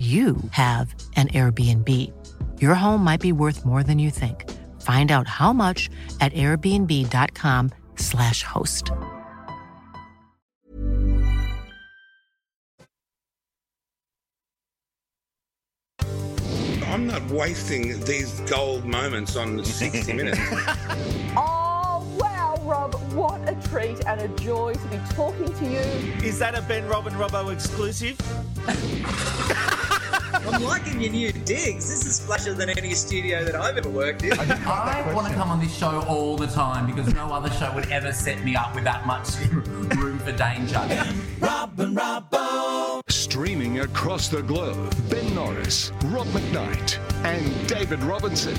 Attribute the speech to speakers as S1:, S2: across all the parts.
S1: you have an Airbnb. Your home might be worth more than you think. Find out how much at airbnb.com/slash host.
S2: I'm not wasting these gold moments on 60 minutes.
S3: Oh, wow, Rob, what a treat and a joy to be talking to you.
S4: Is that a Ben Robin Robbo exclusive?
S5: I'm liking your new digs. This is flashier than any studio that I've ever worked in.
S6: I want to come on this show all the time because no other show would ever set me up with that much room for danger. Robin Robbo.
S7: Streaming across the globe, Ben Norris, Rob McKnight, and David Robinson.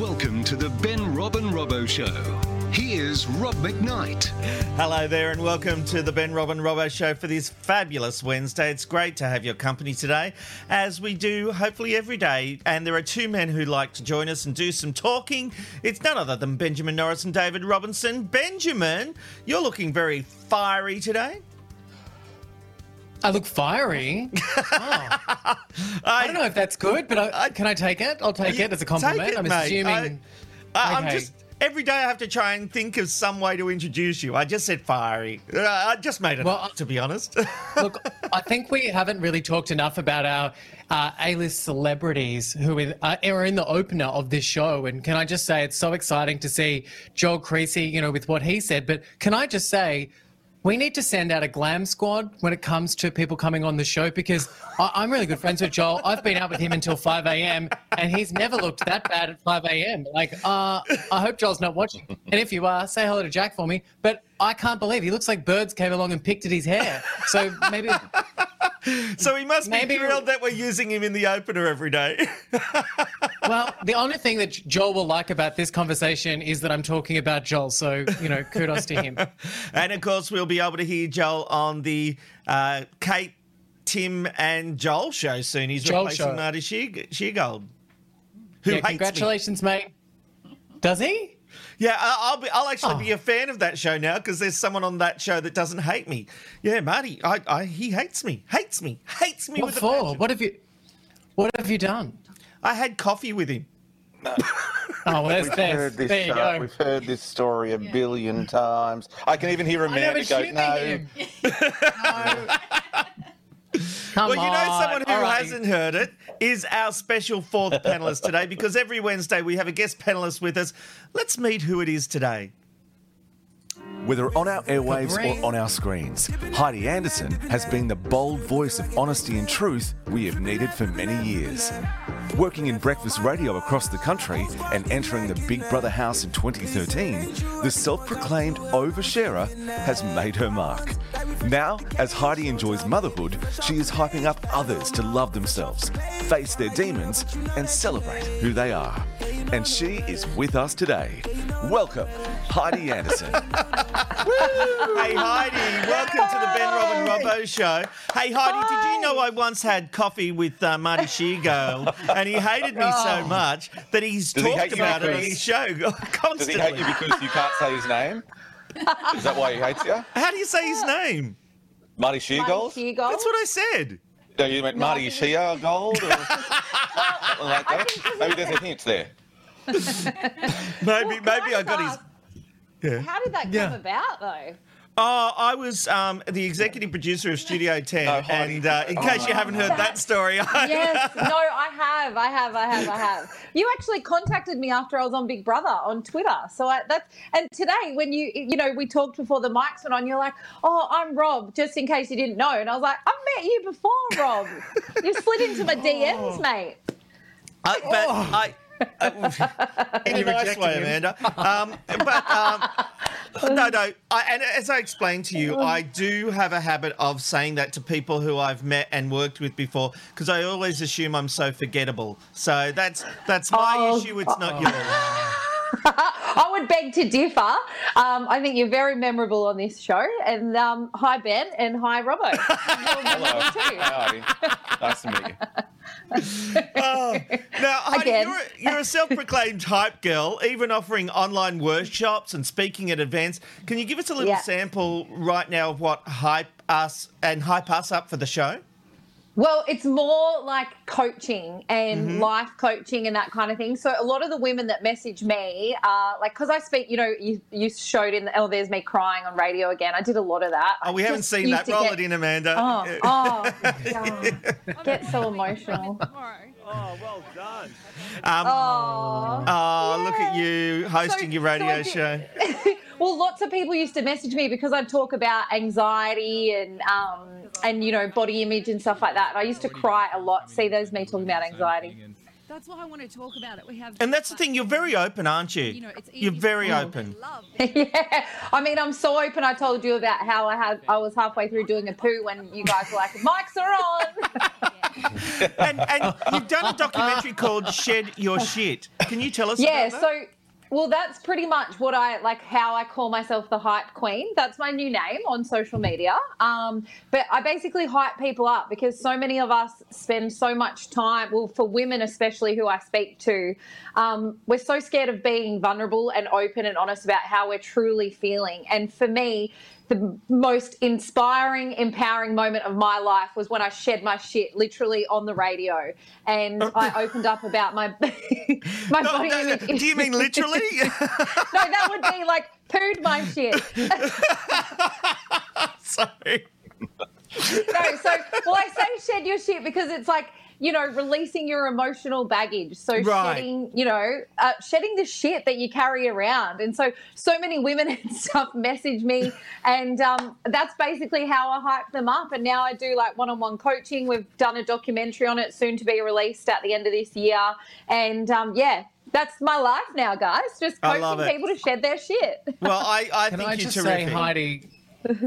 S7: Welcome to the Ben Robin Robbo Show. Here's Rob McKnight.
S4: Hello there, and welcome to the Ben Robin Robbo Show for this fabulous Wednesday. It's great to have your company today, as we do hopefully every day. And there are two men who like to join us and do some talking. It's none other than Benjamin Norris and David Robinson. Benjamin, you're looking very fiery today.
S8: I look fiery. Oh. I don't know if that's good, but I, can I take it? I'll take it as a compliment.
S4: It,
S8: I'm
S4: mate.
S8: assuming.
S4: I, I'm
S8: Okay.
S4: just every day I have to try and think of some way to introduce you. I just said fiery. Uh, I just made it
S8: Well,
S4: up, to be honest.
S8: Look, I think we haven't really talked enough about our uh, A-list celebrities who uh, are in the opener of this show. And can I just say it's so exciting to see Joel Creasey, you know, with what he said. But can I just say we need to send out a glam squad when it comes to people coming on the show because I- I'm really good friends with Joel. I've been out with him until 5 a.m. and he's never looked that bad at 5 a.m. Like, uh, I hope Joel's not watching. And if you are, say hello to Jack for me. But I can't believe he looks like birds came along and picked at his hair. So maybe
S4: so he must
S8: Maybe-
S4: be thrilled that we're using him in the opener every day.
S8: Well, the only thing that Joel will like about this conversation is that I'm talking about Joel. So, you know, kudos to him.
S4: and of course, we'll be able to hear Joel on the uh, Kate, Tim, and Joel show soon. He's
S8: Joel
S4: replacing
S8: show.
S4: Marty Shear- Sheargold. Who
S8: yeah,
S4: hates me.
S8: congratulations, mate. Does he?
S4: Yeah, I- I'll be. I'll actually
S8: Oh.
S4: be a fan of that show now because there's someone on that show that doesn't hate me. Yeah, Marty, I, I he hates me, hates me, hates me
S8: What
S4: with a
S8: for? What have you? What have you done?
S4: I had coffee with him.
S8: Oh, well, there's,
S9: We've
S8: there's,
S9: heard this.
S8: there you
S9: uh,
S8: go.
S9: We've heard this story a billion times. I can even hear
S8: I never
S9: Amanda go, "No."
S8: him. No. Come
S4: Well, you know,
S8: on.
S4: someone who
S8: All right.
S4: hasn't heard it is our special fourth panelist today because every Wednesday we have a guest panelist with us. Let's meet who it is today.
S10: Whether on our airwaves or on our screens, Heidi Anderson has been the bold voice of honesty and truth we have needed for many years. Working in breakfast radio across the country and entering the Big Brother house in 2013, the self proclaimed oversharer has made her mark. Now, as Heidi enjoys motherhood, she is hyping up others to love themselves, face their demons, and celebrate who they are. And she is with us today. Welcome, Heidi Anderson.
S4: Hey Heidi, welcome to the Ben Robin Robbo show. Hey Heidi, did you know I once had coffee with uh, Marty Sheargold and he hated me so oh. much that he's
S9: Does he
S4: talked
S9: hate you
S4: about it on
S9: because-
S4: his show
S9: Does he hate you because you can't say his name? Is that why he hates you?
S4: How do you say his name?
S9: Marty Sheargold?
S3: Sheargold.
S4: That's what I said.
S9: No, you meant Marty Sheargold or something like that? Maybe there's a hint there.
S4: Maybe, maybe I got his.
S3: How did that come
S4: Yeah.
S3: about, though?
S4: Oh, I was um, the executive producer of Studio 10.
S9: No,
S4: and uh, in case you haven't heard that story, I,
S3: Yes. No, I
S11: I have, I have, I have, I have. You actually contacted me after I was on Big Brother on Twitter. So I, that's and today when you you know we talked before the mics went on, you're like, oh, I'm Rob, just in case you didn't know, and I was like, I've met you before, Rob. you slid into my DMs, mate.
S4: Uh, but I. Uh, in a nice way, Amanda. Um, but um, no, no. I, and as I explained to you, I do have a habit of saying that to people who I've met and worked with before because I always assume I'm so forgettable. So that's that's my
S11: Oh,
S4: issue. It's not yours.
S11: I would beg to differ. Um, I think you're very memorable on this show. And um, hi, Ben, and hi, Robbo.
S9: Hello. Howdy. Nice to meet you.
S4: oh, now, Heidi,
S11: Again.
S4: you're, a- self-proclaimed hype girl, even offering online workshops and speaking at events. Can you give us a little
S11: Yeah.
S4: sample right now of what hype us and hype us up for the show?
S11: Well, it's more like coaching and
S4: Mhm.
S11: life coaching and that kind of thing. So a lot of the women that message me, uh, like, because I speak, you know, you, you showed in, the, oh, there's me crying on radio again. I did a lot of that.
S4: Oh, we
S11: I
S4: haven't seen that. Roll
S11: get-
S4: it in, Amanda.
S11: Oh, oh, God. get so emotional.
S12: Oh, well done.
S4: Um,
S11: oh,
S4: oh, look at you hosting your radio
S11: I did-
S4: show.
S11: well, lots of people used to message me because I'd talk about anxiety and um, and you know body image and stuff like that. And I used to cry a lot. See, there's me talking about anxiety.
S13: That's why I want to talk about it. We have
S4: And that's the thing. You're very open, aren't you?
S13: You know, it's
S4: You're very
S13: to-
S4: open.
S11: yeah, I mean, I'm so open. I told you about how I had I was halfway through doing a poo when you guys were like, "Mics are on."
S4: and, and you've done a documentary called "Shed Your Shit." Can you tell us?
S11: yeah,
S4: about that?
S11: so well, that's pretty much what I like. How I call myself the hype queen. That's my new name on social media. Um, but I basically hype people up because so many of us spend so much time. Well, for women especially, who I speak to, um, we're so scared of being vulnerable and open and honest about how we're truly feeling. And for me. The most inspiring, empowering moment of my life was when I shed my shit literally on the radio, and oh. I opened up about my my
S4: No,
S11: body
S4: no, no.
S11: image.
S4: Do you mean literally?
S11: no, that would be like pooed my shit.
S4: Sorry.
S11: no, so well, I say shed your shit because it's like you know releasing your emotional baggage. So
S4: Right.
S11: shedding, you know, uh, shedding the shit that you carry around. And so so many women and stuff message me, and um, that's basically how I hype them up. And now I do like one-on-one coaching. We've done a documentary on it, soon to be released at the end of this year. And um, yeah. That's my life now, guys. Just coaching people to shed their shit.
S4: Well, I, I
S8: Can
S4: think
S8: I
S4: you're
S8: just
S4: terrific.
S8: say, Heidi?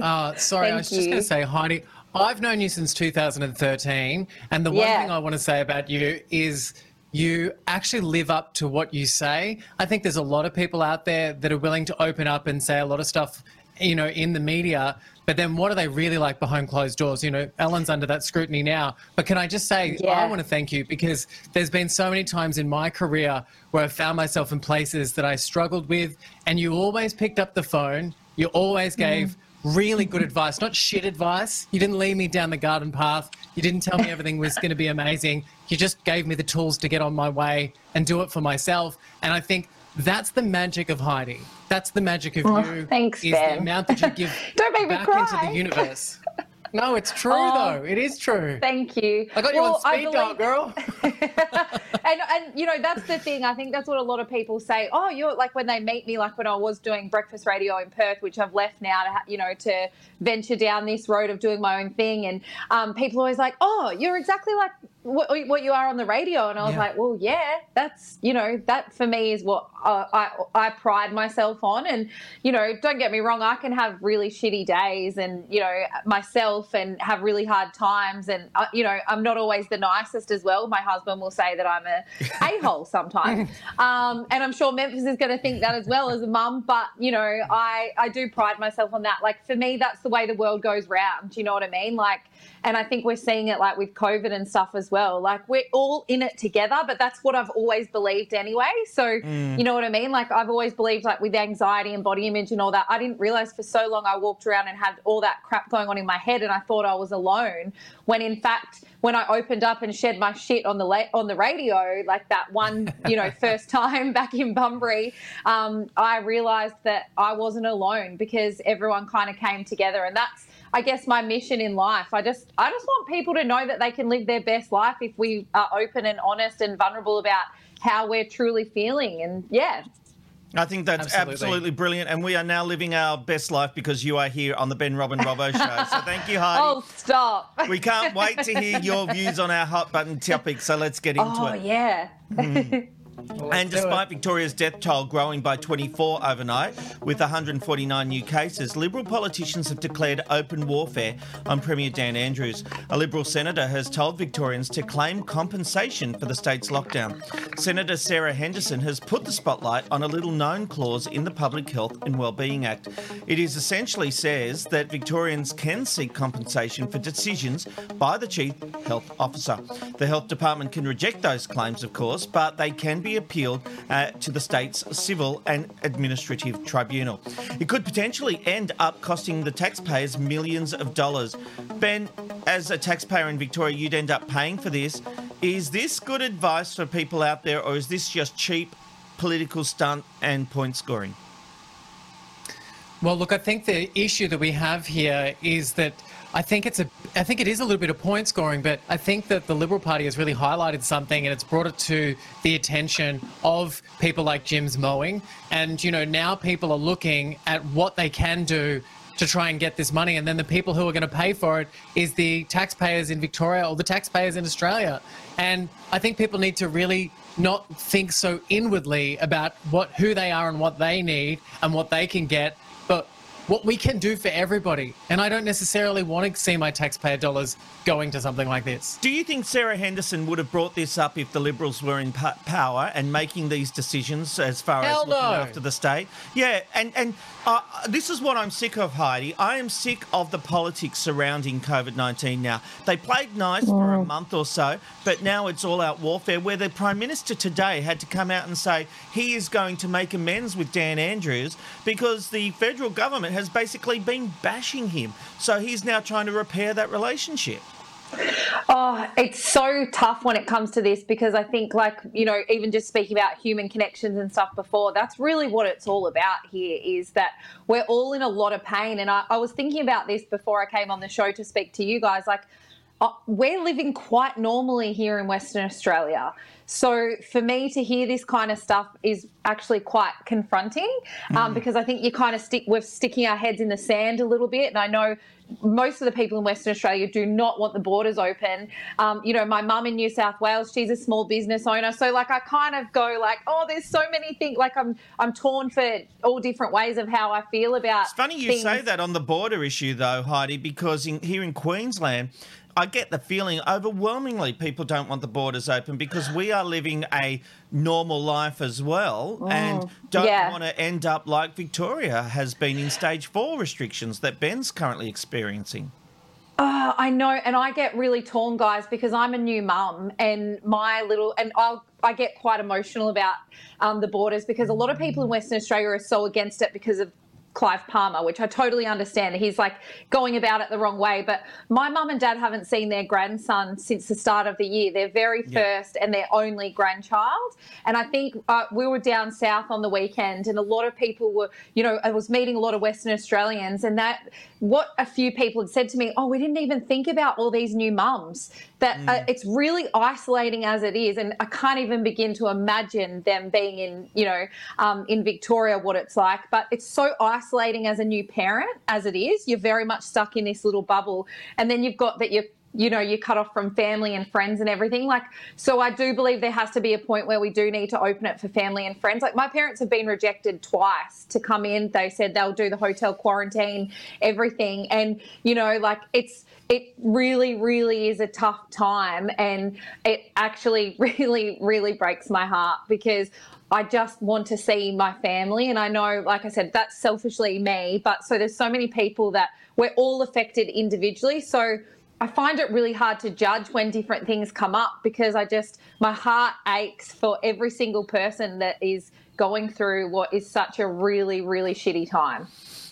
S8: Uh, sorry, I
S11: Thank
S8: was just going to say, Heidi. I've known you since 2013, and the one thing I want to say about you is you actually live up to what you say. I think there's a lot of people out there that are willing to open up and say a lot of stuff, you know, in the media. But then, what are they really like behind closed doors? You know, Ellen's under that scrutiny now. But can I just say,
S11: Yeah.
S8: I want to thank you because there's been so many times in my career where I found myself in places that I struggled with, and you always picked up the phone. You always gave mm-hmm. Really good advice, not shit advice. You didn't lead me down the garden path. You didn't tell me everything was going to be amazing. You just gave me the tools to get on my way and do it for myself. And I think that's the magic of Heidi. That's the magic of
S11: Oh,
S8: you.
S11: thanks,
S8: is
S11: Ben.
S8: the amount that you give
S11: Don't make me
S8: back
S11: cry.
S8: into the universe. No, it's true
S11: Oh,
S8: though. It is true.
S11: Thank you.
S8: I got you
S11: Well,
S8: on
S11: I
S8: speed dial, girl.
S11: and and you know that's the thing. I think that's what a lot of people say. Oh, you're like when they meet me, like when I was doing breakfast radio in Perth, which I've left now to you know to venture down this road of doing my own thing. And um, people are always like, oh, you're exactly like what, what you are on the radio. And I was
S8: Yeah.
S11: like, well, yeah, that's you know that for me is what uh, I I pride myself on. And you know, don't get me wrong, I can have really shitty days and you know myself and have really hard times. And uh, you know, I'm not always the nicest as well. My husband will say that I'm a a hole sometimes, um, and I'm sure Memphis is going to think that as well as a mum. But you know, I I do pride myself on that. Like for me, that's the way the world goes round. Do you know what I mean? Like, and I think we're seeing it like with COVID and stuff as well. Like we're all in it together, but that's what I've always believed anyway. So
S14: Mm.
S11: you know what I mean? Like I've always believed like with anxiety and body image and all that. I didn't realize for so long I walked around and had all that crap going on in my head, and I thought I was alone. When in fact, when I opened up and shed my shit on the la- on the radio, like that one, you know, first time back in Bunbury, um, I realized that I wasn't alone because everyone kind of came together, and that's I guess my mission in life. I just I just want people to know that they can live their best life if we are open and honest and vulnerable about how we're truly feeling. And yeah,
S4: I think that's absolutely.
S8: Absolutely.
S4: brilliant, and we are now living our best life because you are here on the Ben Robin Robbo Show. So thank you, Heidi.
S11: oh stop.
S4: We can't wait to hear your views on our hot button topic. So let's get into
S11: oh
S4: it.
S11: yeah. Mm.
S4: And despite Victoria's death toll growing by 24 overnight, with 149 new cases, Liberal politicians have declared open warfare on Premier Dan Andrews. A Liberal senator has told Victorians to claim compensation for the state's lockdown. Senator Sarah Henderson has put the spotlight on a little known clause in the Public Health and Wellbeing Act. It is essentially says that Victorians can seek compensation for decisions by the Chief Health Officer. The Health Department can reject those claims, of course, but they can be appealed uh, to the state's civil and administrative tribunal. It could potentially end up costing the taxpayers millions of dollars. Ben, as a taxpayer in Victoria, you'd end up paying for this. Is this good advice for people out there, or is this just cheap political stunt and point scoring?
S8: Well, look, I think the issue that we have here is that I think it's a, I think it is a little bit of point scoring, but I think that the Liberal Party has really highlighted something and it's brought it to the attention of people like Jim's Mowing, and you know now people are looking at what they can do to try and get this money, and then the people who are going to pay for it is the taxpayers in Victoria or the taxpayers in Australia, and I think people need to really not think so inwardly about what who they are and what they need and what they can get, what we can do for everybody. And I don't necessarily want to see my taxpayer dollars going to something like this.
S4: Do you think Sarah Henderson would have brought this up if the Liberals were in power and making these decisions as far
S8: Hell
S4: as looking
S8: no.
S4: after the state? Yeah, and and uh, this is what I'm sick of, Heidi. I am sick of the politics surrounding COVID 19 now. They played nice for a month or so, but now it's all out warfare. Where the Prime Minister today had to come out and say he is going to make amends with Dan Andrews because the federal government has basically been bashing him. So he's now trying to repair that relationship.
S11: Oh, it's so tough when it comes to this because I think, like, you know, even just speaking about human connections and stuff before, that's really what it's all about here is that we're all in a lot of pain. And I, I was thinking about this before I came on the show to speak to you guys. Like, we're living quite normally here in Western Australia. So for me to hear this kind of stuff is actually quite confronting um,
S14: Mm.
S11: because I think you kind of stick we're sticking our heads in the sand a little bit. And I know most of the people in Western Australia do not want the borders open. Um, you know, my mum in New South Wales, she's a small business owner, so like I kind of go like, oh, there's so many things. Like I'm I'm torn for all different ways of how I feel about.
S4: It's funny you
S11: things.
S4: say that on the border issue, though, Heidi, because in, here in Queensland, I get the feeling overwhelmingly people don't want the borders open because we are living a normal life as well and
S11: Mm,
S4: don't
S11: yeah.
S4: want to end up like Victoria has been in stage four restrictions that Ben's currently experiencing.
S11: Oh, I know, and I get really torn, guys, because I'm a new mum, and my little, and I'll, I get quite emotional about um, the borders because a lot of people in Western Australia are so against it because of Clive Palmer, which I totally understand. He's like going about it the wrong way. But my mum and dad haven't seen their grandson since the start of the year. Their very
S14: Yeah.
S11: first and their only grandchild. And I think uh, we were down south on the weekend, and a lot of people were, you know, I was meeting a lot of Western Australians, and that what a few people had said to me, oh, we didn't even think about all these new mums. That uh, it's really isolating as it is, and I can't even begin to imagine them being in, you know, um, in Victoria what it's like. But it's so isolating as a new parent as it is. You're very much stuck in this little bubble, and then you've got that you're you know you're cut off from family and friends and everything like so i do believe there has to be a point where we do need to open it for family and friends like my parents have been rejected twice to come in they said they'll do the hotel quarantine everything and you know like it's it really really is a tough time and it actually really really breaks my heart because I just want to see my family. And I know, like I said, that's selfishly me. But so there's so many people that we're all affected individually. So I find it really hard to judge when different things come up because I just, my heart aches for every single person that is going through what is such a really, really shitty time.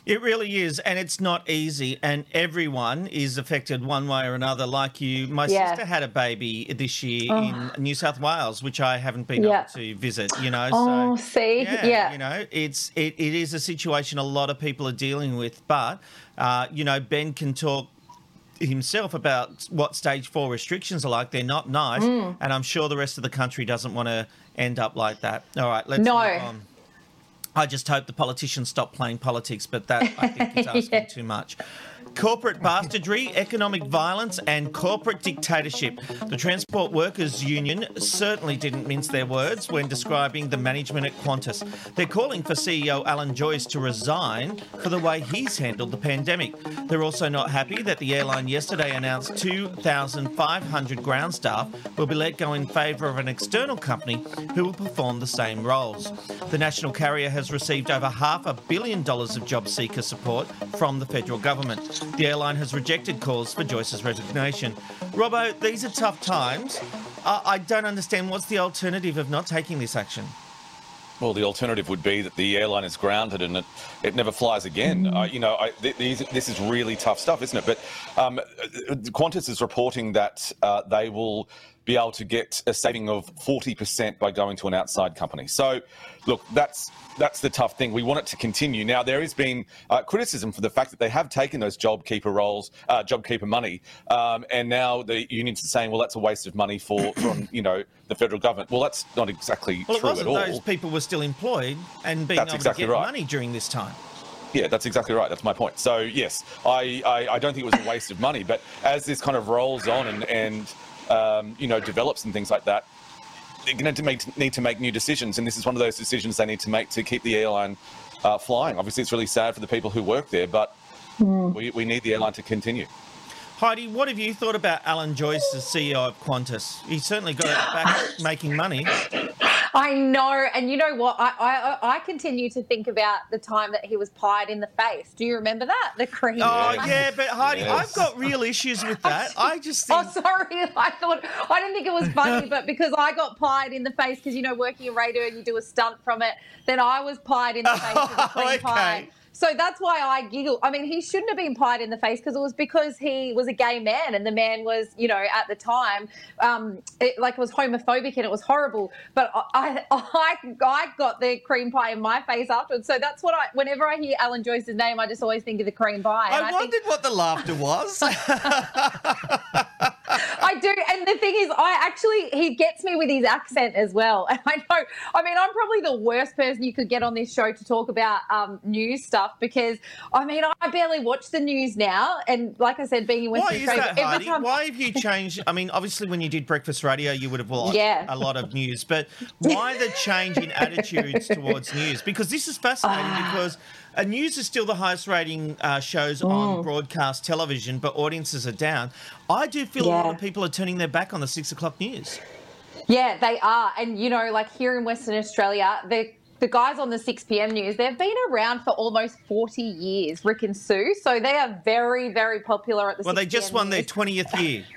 S4: It really is, and it's not easy, and everyone is affected one way or another. Like you, my
S11: Yeah.
S4: sister had a baby this year
S11: Oh.
S4: in New South Wales, which I haven't been
S11: Yeah.
S4: able to visit. You know,
S11: Oh,
S4: so
S11: see?
S4: yeah,
S11: Yeah.
S4: you know, it's it, it is a situation a lot of people are dealing with, but uh, you know, Ben can talk himself about what stage four restrictions are like. They're not nice,
S11: Mm.
S4: and I'm sure the rest of the country doesn't want to end up like that. All right, let's
S11: No.
S4: move on. I just hope the politicians stop playing politics, but that I think is asking
S11: Yeah.
S4: too much. Corporate bastardry, economic violence, and corporate dictatorship. The Transport Workers Union certainly didn't mince their words when describing the management at Qantas. They're calling for CEO Alan Joyce to resign for the way he's handled the pandemic. They're also not happy that the airline yesterday announced 2,500 ground staff will be let go in favour of an external company who will perform the same roles. The national carrier has received over half a billion dollars of job seeker support from the federal government. The airline has rejected calls for Joyce's resignation. Robbo, these are tough times. I, I don't understand what's the alternative of not taking this action.
S9: Well, the alternative would be that the airline is grounded and it, it never flies again. Uh, you know, I, th- these, this is really tough stuff, isn't it? But um, Qantas is reporting that uh, they will be able to get a saving of 40% by going to an outside company. So, look, that's that's the tough thing. We want it to continue. Now, there has been uh, criticism for the fact that they have taken those JobKeeper roles, uh, JobKeeper money, um, and now the unions are saying, well, that's a waste of money for from you know the federal government. Well, that's not exactly
S4: Well, it
S9: true
S4: wasn't
S9: at all.
S4: those people were still employed and being
S9: That's
S4: able
S9: exactly
S4: to get
S9: right.
S4: money during this time.
S9: Yeah, that's exactly right. That's my point. So yes, I, I, I don't think it was a waste of money, but as this kind of rolls on and, and um, you know develops and things like that, they're going to make, need to make new decisions, and this is one of those decisions they need to make to keep the airline uh, flying. Obviously, it's really sad for the people who work there, but we, we need the airline to continue.
S4: Heidi, what have you thought about Alan Joyce the CEO of Qantas? He's certainly got it back making money.
S11: I know, and you know what? I, I I continue to think about the time that he was pied in the face. Do you remember that? The cream.
S4: Oh
S11: pie?
S4: yeah, but Heidi,
S9: Yes.
S4: I've got real issues with that. I just
S11: oh,
S4: Think...
S11: Oh, sorry. I thought I didn't think it was funny, but because I got pied in the face because you know working in radio and you do a stunt from it, then I was pied in the face with a cream
S4: Okay.
S11: pie. So that's why I giggle. I mean, he shouldn't have been pied in the face because it was because he was a gay man and the man was, you know, at the time, um, it, like it was homophobic and it was horrible. But I, I, I got the cream pie in my face afterwards. So that's what I. Whenever I hear Alan Joyce's name, I just always think of the cream pie.
S4: I
S11: think-
S4: wondered what the laughter was.
S11: I do, and the thing is, I actually he gets me with his accent as well. And I know, I mean, I'm probably the worst person you could get on this show to talk about um, news stuff because I mean, I barely watch the news now, and like I said, being in
S4: Why
S11: Western
S4: is
S11: Australia,
S4: that,
S11: every
S4: Heidi?
S11: time
S4: Why have you changed? I mean, obviously, when you did breakfast radio, you would have watched
S11: Yeah.
S4: a lot of news. But why the change in attitudes towards news? Because this is fascinating.
S11: Ah.
S4: because uh, news is still the highest rating uh, shows
S11: Mm.
S4: on broadcast television, but audiences are down. I do feel a lot of people are turning their back on the six o'clock news.
S11: Yeah, they are. And, you know, like here in Western Australia, the the guys on the 6 p.m. news, they've been around for almost 40 years, Rick and Sue. So they are very, very popular at the
S4: Well,
S11: 6
S4: they just won their twentieth year.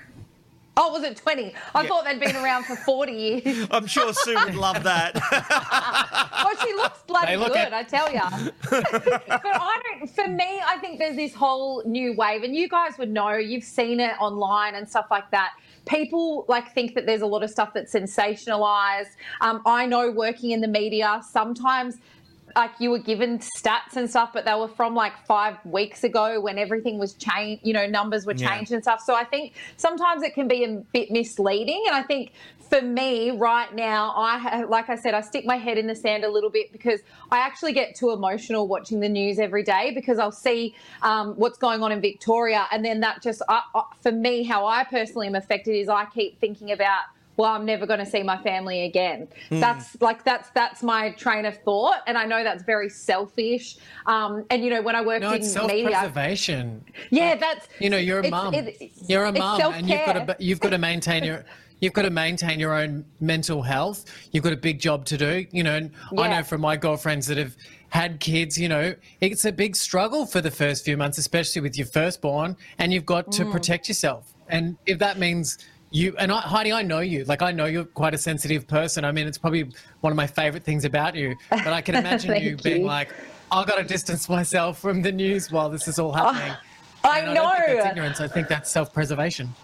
S11: Oh, was it 20? I
S4: Yeah.
S11: thought they'd been around for 40 years.
S4: I'm sure Sue would love that.
S11: Oh, she looks bloody
S8: look
S11: good,
S8: at-
S11: I tell you. but I don't. For me, I think there's this whole new wave, and you guys would know. You've seen it online and stuff like that. People like think that there's a lot of stuff that's sensationalized. Um, I know working in the media, sometimes like you were given stats and stuff, but they were from like five weeks ago when everything was changed, you know, numbers were
S4: Yeah.
S11: changed and stuff. So I think sometimes it can be a bit misleading. And I think for me right now, I like I said, I stick my head in the sand a little bit because I actually get too emotional watching the news every day because I'll see um, what's going on in Victoria, and then that just I, I, for me, how I personally am affected is I keep thinking about well, I'm never going to see my family again.
S4: Hmm.
S11: That's like that's that's my train of thought, and I know that's very selfish. Um, and you know, when I worked
S8: No,
S11: in
S8: it's
S11: media,
S8: self-preservation.
S11: yeah, that's
S8: You know, you're a mum. You're a mum, and you've got to you've got to maintain your you've got to maintain your own mental health. You've got a big job to do. You know, and I know from my girlfriends that have had kids. You know, it's a big struggle for the first few months, especially with your firstborn, and you've got to
S11: Mm.
S8: protect yourself. And if that means you and I, Heidi, I know you. Like I know you're quite a sensitive person. I mean, it's probably one of my favorite things about you. But I can imagine
S11: Thank
S8: you being
S11: you.
S8: like, I've got to distance myself from the news while this is all oh, happening.
S11: I
S8: And
S11: know.
S8: I that's ignorance. I think that's self-preservation.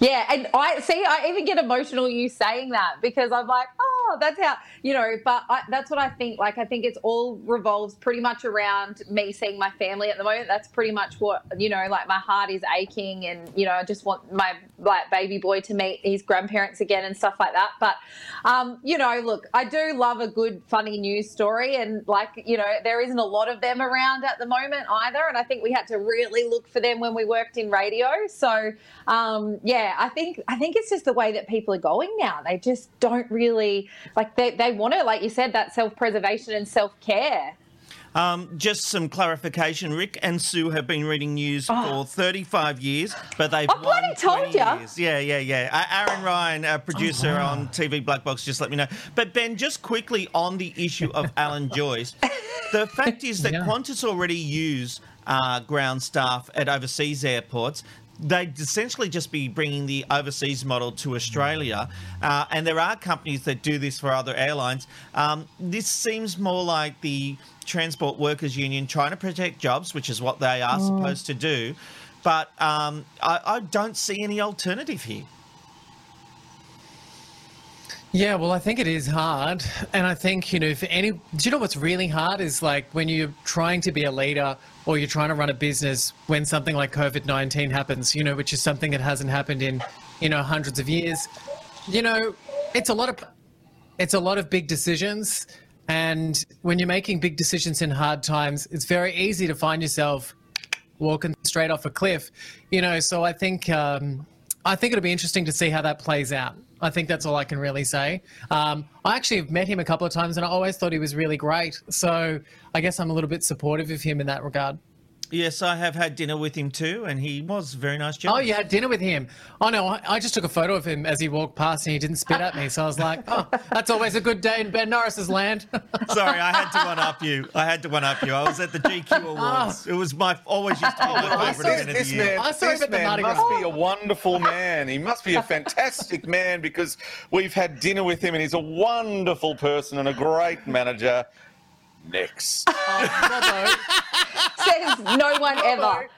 S11: Yeah, and I see. I even get emotional you saying that because I'm like, oh, that's how you know. But I, that's what I think. Like, I think it's all revolves pretty much around me seeing my family at the moment. That's pretty much what you know. Like, my heart is aching, and you know, I just want my like baby boy to meet his grandparents again and stuff like that. But um, you know, look, I do love a good, funny news story, and like you know, there isn't a lot of them around at the moment either. And I think we had to really look for them when we worked in radio. So um, yeah, I think I think it's just the way that people are going now. They just don't really like they they want to, like you said, that self preservation and self care.
S4: Um, just some clarification. Rick and Sue have been reading news for 35 years, but they've
S11: I
S4: won
S11: bloody told
S4: 20
S11: ya.
S4: years. Yeah, yeah, yeah. Uh, Aaron Ryan, a producer on TV Black Box, just let me know. But Ben, just quickly on the issue of Alan Joyce, the fact is that Qantas already use uh, ground staff at overseas airports. They'd essentially just be bringing the overseas model to Australia, uh, and there are companies that do this for other airlines. Um, this seems more like the Transport Workers Union trying to protect jobs, which is what they are
S8: Mm.
S4: supposed to do. But um, I, I don't see any alternative here.
S8: Yeah, well, I think it is hard. And I think, you know, for any, do you know what's really hard is like when you're trying to be a leader or you're trying to run a business when something like COVID 19 happens, you know, which is something that hasn't happened in, you know, hundreds of years. You know, it's a lot of, it's a lot of big decisions. And when you're making big decisions in hard times, it's very easy to find yourself walking straight off a cliff, you know. So I think um, I think it'll be interesting to see how that plays out. I think that's all I can really say. Um, I actually have met him a couple of times, and I always thought he was really great. So I guess I'm a little bit supportive of him in that regard.
S4: Yes, I have had dinner with him too, and he was a very nice
S8: Oh, you had dinner with him? Oh no, I, I just took a photo of him as he walked past, and he didn't spit at me. So I was like, oh, that's always a good day in Ben Norris's land.
S4: Sorry, I had to one up you. I had to one up you. I was at the GQ oh. Awards. It was my always used to be oh, my favourite event of
S9: this
S4: the year.
S9: man, this man must be a wonderful man. He must be a fantastic man because we've had dinner with him and he's a wonderful person and a great manager. Next.
S11: Says no one ever.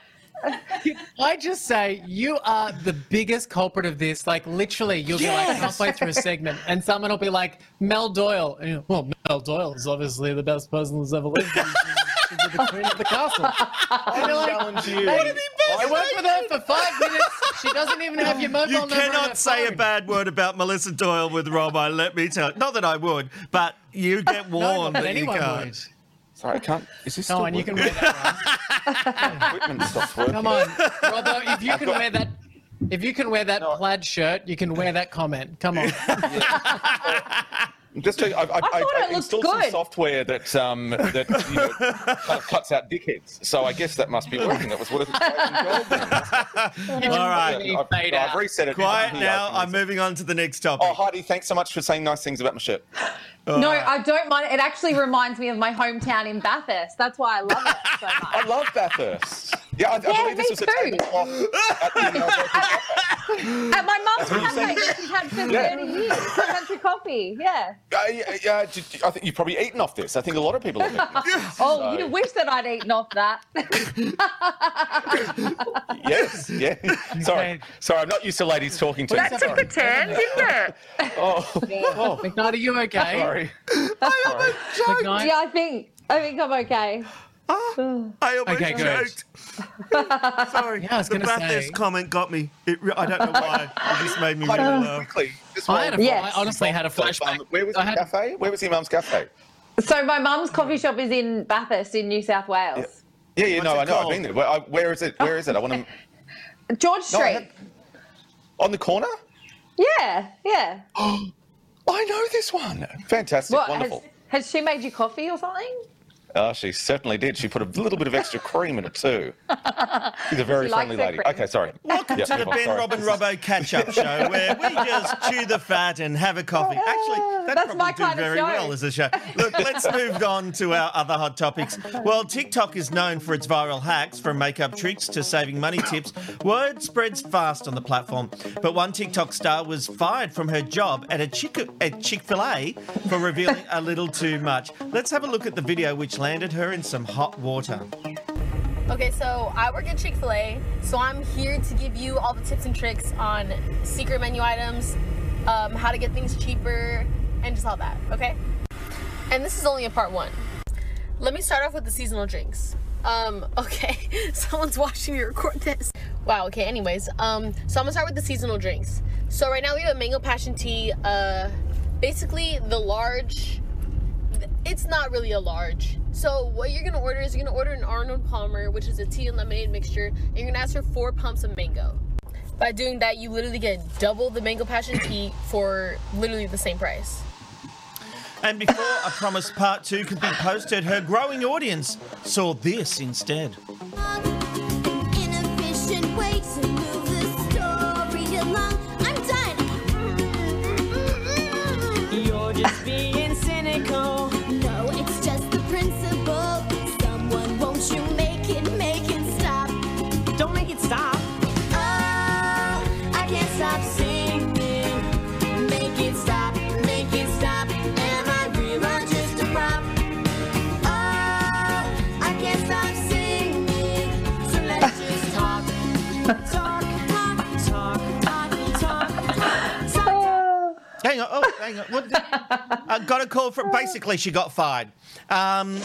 S8: I just say you are the biggest culprit of this. Like literally, you'll be like halfway through a segment, and someone will be like Mel Doyle. And well, Mel Doyle is obviously the best person who's ever lived. She's she's the queen of the castle. And you're like,
S9: challenge you.
S8: "Hey,
S9: What did he
S8: I worked with her for five minutes. She doesn't even have your mobile
S4: You
S8: number. on her
S4: cannot say a bad word about Melissa Doyle with Robbo, let me tell you. Not that I would, but you get warned
S8: not that
S4: that you
S8: anyone
S4: can't.
S8: would.
S9: Sorry, I can't. Is this
S8: No,
S9: still
S8: and you can wear that.
S9: Equipment stops working.
S8: Come on, Robbo. If you
S9: I've
S8: can
S9: got-
S8: wear that, if you can wear that plaid shirt, you can wear that comment. Come on.
S9: Just to, I, I, I,
S11: thought
S9: I
S11: looked
S9: installed some software that um, that you know, kind of cuts out dickheads. So I guess that must be working. That was what it
S4: All right.
S9: I've, I've reset it.
S4: Quiet
S9: Here,
S4: now.
S9: I can
S4: I'm moving on to the next topic.
S9: Oh, Heidi, thanks so much for saying nice things about my shirt.
S11: No, I don't mind. It actually reminds me of my hometown in Bathurst. That's why I love it so much.
S9: I love Bathurst. Yeah, I, I
S11: Yeah,
S9: believe this
S11: me
S9: was a
S11: too.
S9: tablecloth at the
S11: At my mum's
S9: That's what
S11: cafe she's had for
S9: Yeah.
S11: 30 years. Country coffee. Yeah.
S9: Uh, yeah, yeah, d- d- I think you've probably eaten off this. I think a lot of people have eaten.
S11: Oh,
S9: So-
S11: you wish that I'd eaten off that.
S9: Yes, yeah. Sorry, sorry. I'm not used to ladies talking to me.
S11: that took a turn, didn't it?
S9: Oh, oh.
S8: McKnight, are you okay?
S9: Sorry. I'm sorry.
S8: McKnight?
S11: Yeah, I think I think I'm okay.
S4: Ah, I almost
S8: Okay, good.
S4: Sorry,
S8: Yeah, I was
S4: the Bathurst
S8: say-
S4: comment got me. It, I don't know why. It just made me really
S9: Heidi,
S4: laugh.
S9: quickly.
S8: I, had a,
S11: Yes.
S8: I honestly had a flashback.
S9: Where was
S8: I
S9: the
S8: had-
S9: cafe? Where was your mum's cafe?
S11: So my mum's coffee shop is in Bathurst in New South Wales.
S9: Yeah, yeah. no, I
S4: it
S9: know. I've been there. Where, I, where is it? Where is it? I want to. Oh.
S11: George
S9: No,
S11: Street.
S9: had- On the corner?
S11: Yeah, yeah.
S9: I know this one. Fantastic.
S11: What
S9: Wonderful.
S11: has, has she made you coffee or something?
S9: Oh, she certainly did. She put a little bit of extra cream in it too. She's a very
S11: She
S9: friendly lady.
S11: cream.
S9: Okay, sorry.
S4: Welcome
S9: Yeah,
S4: to the Ben
S9: sorry.
S4: Robin Robbo catch up show where we just chew the fat and have a coffee. Oh, Actually, that
S11: That's
S4: probably
S11: my
S4: do
S11: kind of
S4: very
S11: show.
S4: well as a show. Look, let's move on to our other hot topics. Well, TikTok is known for its viral hacks, from makeup tricks to saving money tips. Word spreads fast on the platform, but one TikTok star was fired from her job at a Chick at Chick Fil A for revealing a little too much. Let's have a look at the video, which which landed her in some hot water.
S14: Okay, so I work at Chick fil A, so I'm here to give you all the tips and tricks on secret menu items, um, how to get things cheaper, and just all that, okay? And this is only a part one. Let me start off with the seasonal drinks. Um, okay, someone's watching me record this. Wow, okay, anyways, um, so I'm gonna start with the seasonal drinks. So right now we have a mango passion tea, uh, basically the large, it's not really a large. So what you're gonna order is you're gonna order an Arnold Palmer, which is a tea and lemonade mixture, and you're gonna ask for four pumps of mango. By doing that, you literally get double the mango passion tea for literally the same price.
S4: And before I promised part two could be posted, her growing audience saw this instead. Hang on, oh. What I got a call from. Basically, she got fired. Um,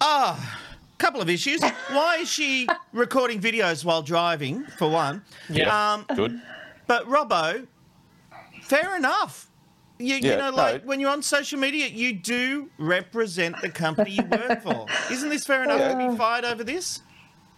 S4: ah, couple of issues. Why is she recording videos while driving? For one.
S9: Yeah.
S4: Um,
S9: Good.
S4: But Robbo, fair enough. You, you
S9: Yeah,
S4: know,
S9: no.
S4: like when you're on social media, you do represent the company you work for. Isn't this fair enough to be fired over this?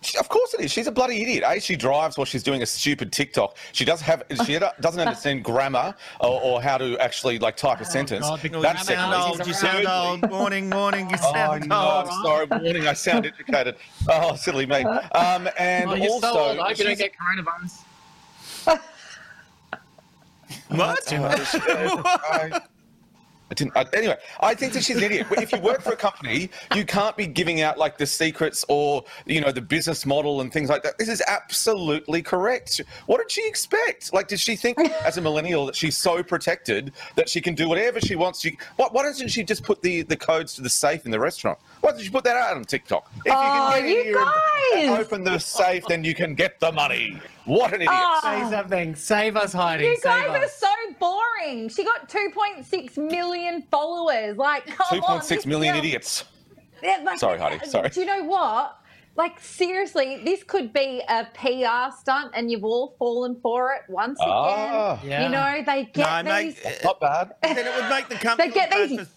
S9: She- Of course it is. She's a bloody idiot. A, she drives while she's doing a stupid TikTok. She does have. She doesn't understand grammar or, or how to actually like type a sentence.
S4: God,
S9: That's
S4: grammar
S9: secondly.
S4: old, you sound old. Morning, morning, you
S9: Oh
S4: sound
S9: no! I'm sorry. Morning. I sound educated. Oh, silly me. Um, and
S8: Oh, you're
S9: also,
S8: so old. I hope you don't
S9: she's-
S8: get coronavirus.
S4: What?
S9: I, I didn't. I, anyway, I think that she's an idiot. If you work for a company, you can't be giving out like the secrets or you know the business model and things like that. This is absolutely correct. What did she expect? Like, did she think as a millennial that she's so protected that she can do whatever she wants? She, why, why doesn't she just put the, the codes to the safe in the restaurant? Why did she put that out on TikTok? If
S11: Oh,
S9: you can oh, you
S11: guys!
S9: open the safe, then you can get the money. What an idiot!
S11: Oh.
S8: Say something. Save us, Heidi.
S11: You
S8: Save
S11: guys are so boring. She got 2.6 million followers. Like, come
S9: Two
S11: on.
S9: point six
S11: girl-
S9: idiots.
S11: Yeah, like,
S9: Sorry, Heidi, sorry.
S11: Do you know what? Like, seriously, this could be a PR stunt and you've all fallen for it once again.
S9: Ah.
S11: You know, they get
S4: No,
S11: these.
S4: mate,
S9: Not bad.
S4: then it would make the company.
S11: They get these-
S4: bad for-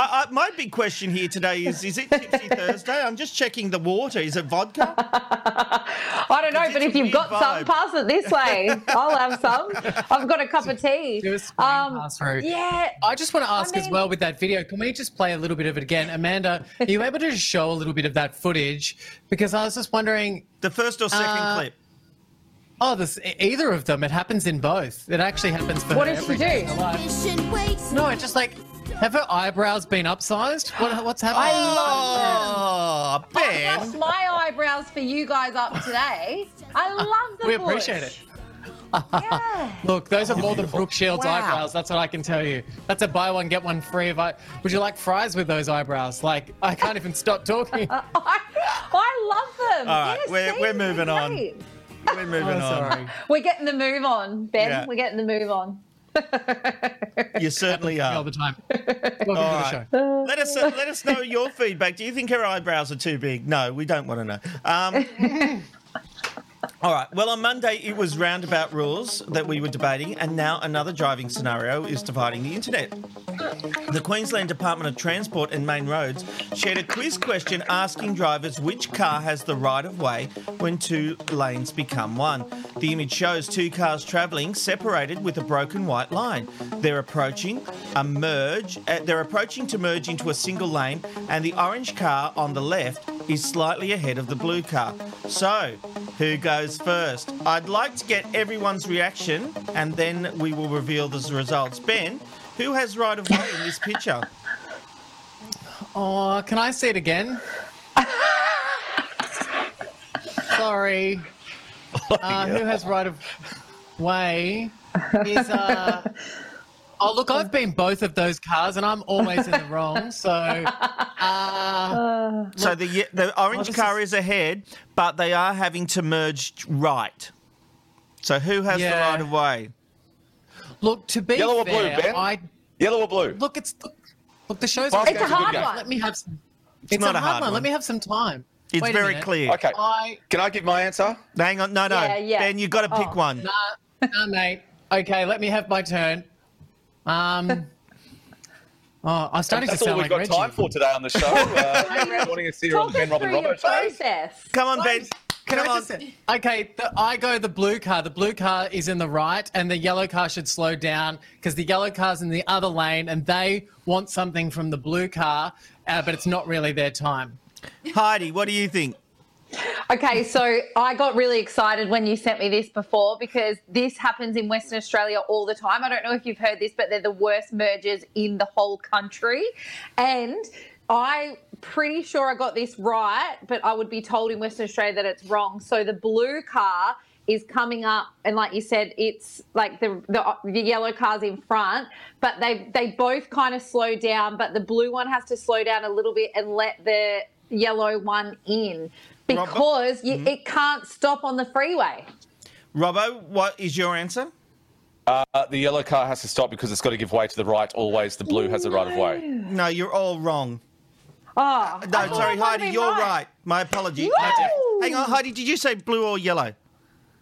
S4: I, I, my big question here today is: Is it Tipsy Thursday? I'm just checking the water. Is it vodka?
S11: I don't know, but if you've
S4: weird
S11: got some, pass it this way. I'll have some. I've got a cup of tea.
S8: Do a
S11: Um,
S8: pass through.
S11: yeah.
S8: I just want to ask as
S11: mean-
S8: well with that video, can we just play a little bit of it again? Amanda, are you able to show a little bit of that footage? Because I was just wondering.
S4: The first or second
S8: Uh,
S4: clip?
S8: Oh, this either of them. It happens in both. It actually happens for
S11: What
S8: her
S11: did she
S8: every day
S11: do?
S8: of her life.
S15: Efficient way to
S8: No, it's just like have her eyebrows been upsized? What, what's happening?
S4: Oh,
S11: I
S4: Ben.
S11: brushed my eyebrows for you guys up today. I love the
S8: we
S11: bush.
S8: appreciate it.
S11: Yeah.
S8: Look, those are more than Brooke Shields
S4: Wow.
S8: eyebrows. That's what I can tell you. That's a buy one get one free. If I would you like fries with those eyebrows? Like I can't even stop talking.
S11: I, I love them.
S4: All right,
S11: Yeah,
S4: we're- we're moving on. We're moving
S8: Oh,
S4: on.
S8: sorry.
S11: We're getting the move on, Ben.
S4: Yeah.
S11: We're getting the move on.
S4: You certainly
S8: all
S4: are.
S8: the time. Welcome
S4: All
S8: to the
S4: right.
S8: show.
S4: Let us uh, let us know your feedback. Do you think her eyebrows are too big? No, we don't want to know. Um, all right. Well, on Monday it was roundabout rules that we were debating, and now another driving scenario is dividing the internet. The Queensland Department of Transport and Main Roads shared a quiz question asking drivers which car has the right of way when two lanes become one. The image shows two cars travelling separated with a broken white line. They're approaching a merge. Uh, they're approaching to merge into a single lane, and the orange car on the left is slightly ahead of the blue car. So, who goes first? I'd like to get everyone's reaction, and then we will reveal the results. Ben, who has right of way in this picture?
S8: Oh, can I see it again? Sorry. Uh, Who has right of way? Is uh. Oh look, I've been both of those cars, and I'm always in the wrong. So Uh,
S4: So the the orange
S8: this
S4: car is ahead, but they are having to merge right. So who has the right of way?
S8: Look, to be
S9: Yellow or blue, Ben?
S8: I
S9: Yellow or blue?
S8: look. It's look, look the show's.
S9: Fast
S11: It's a
S9: game's a good
S11: hard
S9: game.
S11: one.
S8: Let me have some.
S4: It's
S8: It's,
S4: not
S8: a
S4: a
S8: hard,
S4: hard
S8: one.
S4: one.
S8: Let me have some time.
S4: It's
S8: Wait
S4: very clear.
S9: Okay.
S8: I
S9: Can I give my answer?
S4: Hang on, no, no,
S11: Yeah, yeah.
S4: Ben, you've got to pick
S11: Oh.
S4: one.
S8: nah, nah, mate. Okay, let me have my turn. Um. Oh, I'm starting
S9: That's
S8: to
S9: all
S8: sound
S9: we've
S8: like
S9: got
S8: Reggie.
S9: time for today on the show. Uh, morning to see you on
S11: Talk
S9: the
S11: us
S9: Ben Robin
S11: through your
S9: Robbo show.
S4: Come on, Ben.
S8: Can
S4: Come
S8: I
S4: on.
S8: just say, okay, the, I go the blue car. The blue car is in the right, and the yellow car should slow down because the yellow car's in the other lane, and they want something from the blue car, uh, but it's not really their time.
S4: Heidi, what do you think?
S11: Okay, so I got really excited when you sent me this before because this happens in Western Australia all the time. I don't know if you've heard this, but they're the worst mergers in the whole country. And I pretty sure I got this right, but I would be told in Western Australia that it's wrong. So the blue car is coming up and like you said it's like the the, the yellow car's in front but they they both kind of slow down but the blue one has to slow down a little bit and let the yellow one in because you, it can't stop on the freeway
S4: Robbo, what is your answer?
S9: Uh, the yellow car has to stop because it's got to give way to the right always. The blue has the right of way.
S4: No, you're all wrong.
S11: Oh
S4: No, sorry,
S11: I might have
S4: Heidi, you're right. My apologies. No,
S11: Woo!
S4: hang on, Heidi, did you say blue or yellow?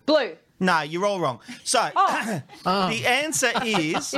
S11: blue
S4: No, you're all wrong. So,
S11: Oh.
S4: the answer is.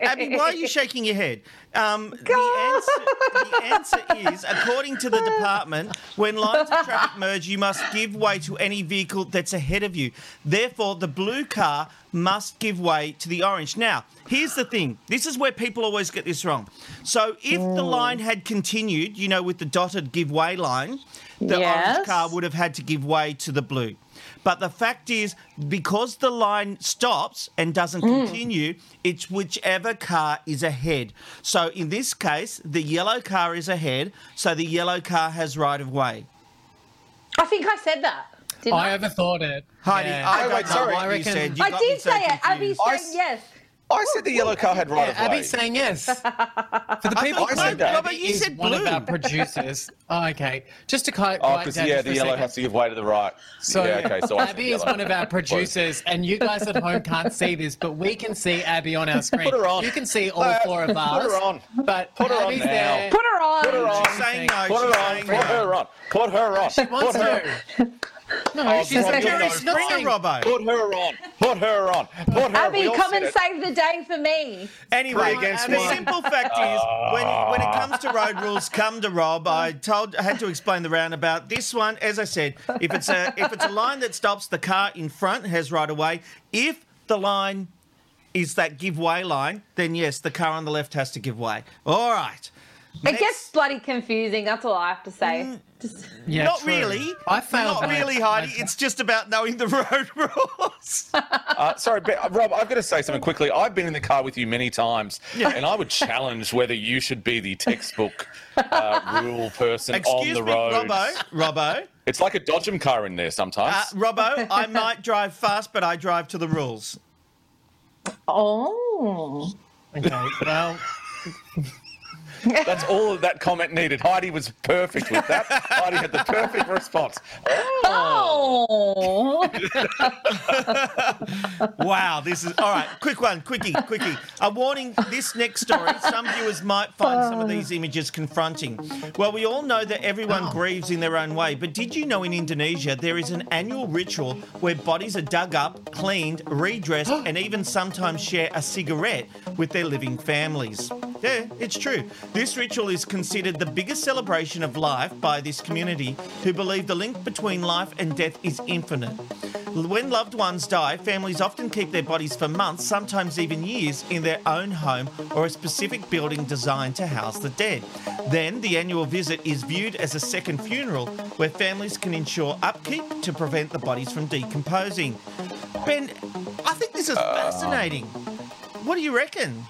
S4: Abby, why are you shaking your head? Um, the, answer, the answer is, according to the department, when lines of traffic merge, you must give way to any vehicle that's ahead of you. Therefore, the blue car must give way to the orange. Now, here's the thing this is where people always get this wrong. So, if the line had continued, you know, with the dotted give way line, the
S11: Yes.
S4: orange car would have had to give way to the blue. But the fact is, because the line stops and doesn't mm. continue, it's whichever car is ahead. So in this case, the yellow car is ahead, so the yellow car has right of way.
S11: i think i said that didn't
S8: I
S11: i,
S8: overthought it.
S4: Heidi,
S8: Yeah.
S4: I oh,
S9: Wait,
S4: don't
S9: wait, sorry.
S4: what
S8: I
S4: you said. You
S11: I did
S4: so
S11: say it abby's
S4: confused.
S9: I
S11: saying
S9: s-
S11: yes Oh,
S9: I said the yellow car had right
S8: Yeah,
S9: of way.
S8: Abby's saying yes. For the people
S4: thought-
S9: I said that.
S8: Abby
S4: Robert, you
S8: is
S4: said
S8: one of
S4: blue.
S8: our producers. Oh, okay. Just to quite
S9: Oh,
S8: right
S9: because yeah, the yellow has to give way to the right.
S8: So
S9: yeah, okay. So
S8: Abby is one of our producers, and you guys at home can't see this, but we can see Abby on our screen.
S9: Put her on.
S8: You can see all
S9: No,
S8: four of us.
S9: put her on.
S8: But
S9: Put her on
S8: Abby's
S9: now.
S8: there.
S11: put her on
S9: Put her on.
S4: She's saying no.
S9: Put her on. Put her on. Put her on.
S8: She wants
S9: Put her.
S8: To. No,
S9: Oh,
S8: she's
S9: Rob,
S8: saying
S9: you're
S8: she's not
S4: Springer,
S8: saying-
S4: Robbo.
S9: Put her on. Put her on. Put her.
S11: abby
S9: We all
S11: come and
S9: it.
S11: save the day for me
S4: Anyway,
S9: Three against
S4: the
S9: one.
S4: simple fact is, when, when it comes to road rules, come to Rob. I told, I had to explain the roundabout. This one, as I said, if it's a if it's a line that stops, the car in front has right of way. If the line is that give way line, then yes, the car on the left has to give way. All right.
S11: it gets bloody confusing that's all i have to say mm, Just-
S8: Yeah,
S4: Not
S8: true.
S4: really.
S8: I failed.
S4: Not really,
S8: my-
S4: Heidi. It's just about knowing the road rules.
S9: Uh, sorry, but, uh, Rob, I've got to say something quickly. I've been in the car with you many times,
S4: Yeah.
S9: and I would challenge whether you should be the textbook uh, rule person on
S4: Excuse
S9: the
S4: me,
S9: road.
S4: Robbo. Robbo.
S9: It's like a Dodgem car in there sometimes.
S4: Uh, Robbo, I might drive fast, but I drive to the rules.
S11: oh
S8: Okay, well,
S9: That's all that comment needed. Heidi was perfect with that. Heidi had the perfect response.
S11: oh
S4: Wow, this is all right. Quick one, quickie, quickie. A warning: this next story, some viewers might find some of oh. these images confronting. Well, we all know that everyone grieves in their own way, but did you know in Indonesia there is an annual ritual where bodies are dug up, cleaned, redressed, and even sometimes share a cigarette with their living families? Yeah, it's true. This ritual is considered the biggest celebration of life by this community, who believe the link between life and death is infinite. When loved ones die, families often keep their bodies for months, sometimes even years, in their own home or a specific building designed to house the dead. Then the annual visit is viewed as a second funeral where families can ensure upkeep to prevent the bodies from decomposing. Ben, I think this is fascinating. What do you reckon?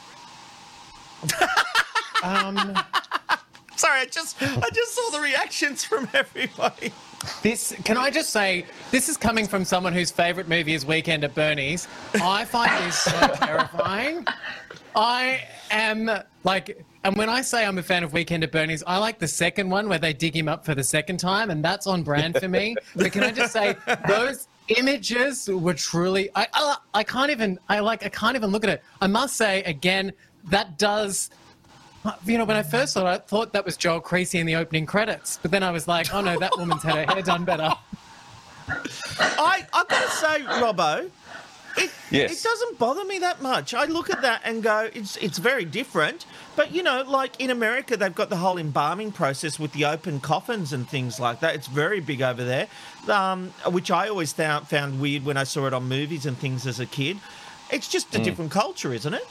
S8: um,
S4: Sorry, I just I just saw the reactions from everybody.
S8: This can I just say this is coming from someone whose favourite movie is Weekend at Bernie's. I find this so terrifying. I am like, and when I say I'm a fan of Weekend at Bernie's, I like the second one where they dig him up for the second time, and that's on brand for me. but can I just say those images were truly? I, I I can't even I like I can't even look at it. I must say again that does. You know, when I first saw it, I thought that was Joel Creasey in the opening credits, but then I was like, "Oh no, that woman's had her hair done better."
S4: I I've got to say, Robbo, it
S9: Yes.
S4: it doesn't bother me that much. I look at that and go, it's it's very different. But you know, like in America, they've got the whole embalming process with the open coffins and things like that. It's very big over there, um, which I always found found weird when I saw it on movies and things as a kid. It's just a
S9: Mm.
S4: different culture, isn't it?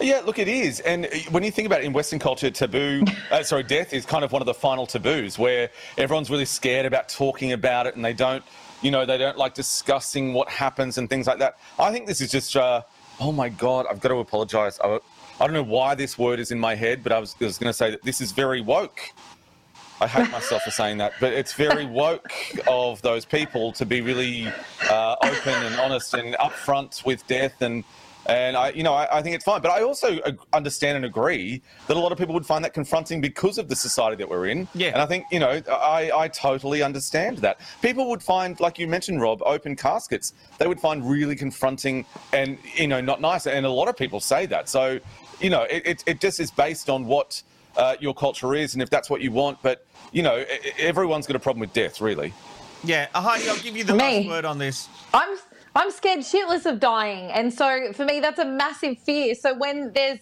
S9: Yeah, look, it is. And uh, when you think about it in Western culture, taboo, uh, sorry, death is kind of one of the final taboos where everyone's really scared about talking about it and they don't, you know, they don't like discussing what happens and things like that. I think this is just, uh, oh my God, I've got to apologize. I, I don't know why this word is in my head, but I was, I was going to say that this is very woke. I hate myself for saying that, but it's very woke of those people to be really uh, open and honest and upfront with death and and I, you know, I, I think it's fine. But I also understand and agree that a lot of people would find that confronting because of the society that we're in. Yeah. And I think, you know, I, I totally understand that. People would find, like you mentioned, Rob, open caskets. They would find really confronting and, you know, not nice. And a lot of people say that. So, you know, it, it, it just is based on what uh, your culture is and if that's what you want. But, you know, everyone's got a problem with death, really.
S4: Yeah, Heidi, I'll give you the
S11: Me.
S4: last word on this.
S11: I'm I'm scared shitless of dying, and so for me that's a massive fear. So when there's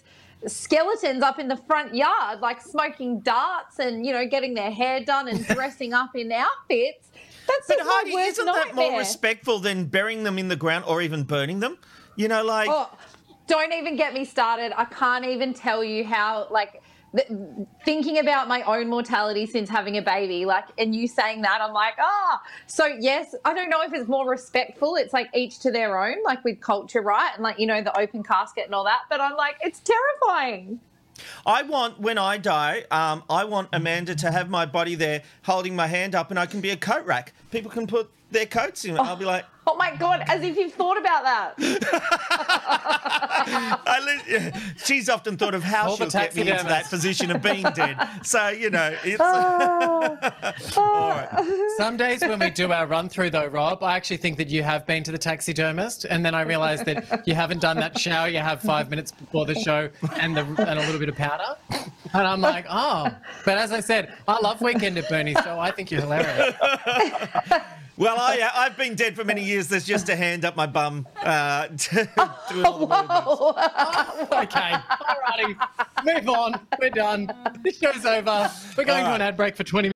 S11: skeletons up in the front yard, like smoking darts and you know getting their hair done and dressing up in outfits, that's
S4: But Heidi, isn't that more respectful than burying them in the ground or even burning them? You know, like.
S11: Oh, don't even get me started. I can't even tell you how, like, thinking about my own mortality since having a baby, like, and you saying that, I'm like, ah. So, yes, I don't know if it's more respectful. It's like each to their own, like with culture, right? And like, you know, the open casket and all that. But I'm like, it's terrifying.
S4: I want when I die, um, I want Amanda to have my body there, holding my hand up, and I can be a coat rack. People can put their coats in it. I'll be oh, like,
S11: Oh my God, as if you've thought about that.
S4: I li- she's often thought of how
S8: All
S4: she'll get me into that position of being dead. So you know, it's. Ah. Ah.
S8: Some days when we do our run through, though, Rob, I actually think that you have been to the taxidermist, and then I realise that you haven't done that shower you have five minutes before the show and the and a little bit of powder, and I'm like, oh. But as I said, I love Weekend at Bernie's, so I think you're hilarious.
S4: Well, I, uh, I've been dead for many years. There's just a hand up my bum. Uh, to, doing all the movements.
S8: okay, alrighty, move on. We're done. This show's over. We're going to an ad break for 20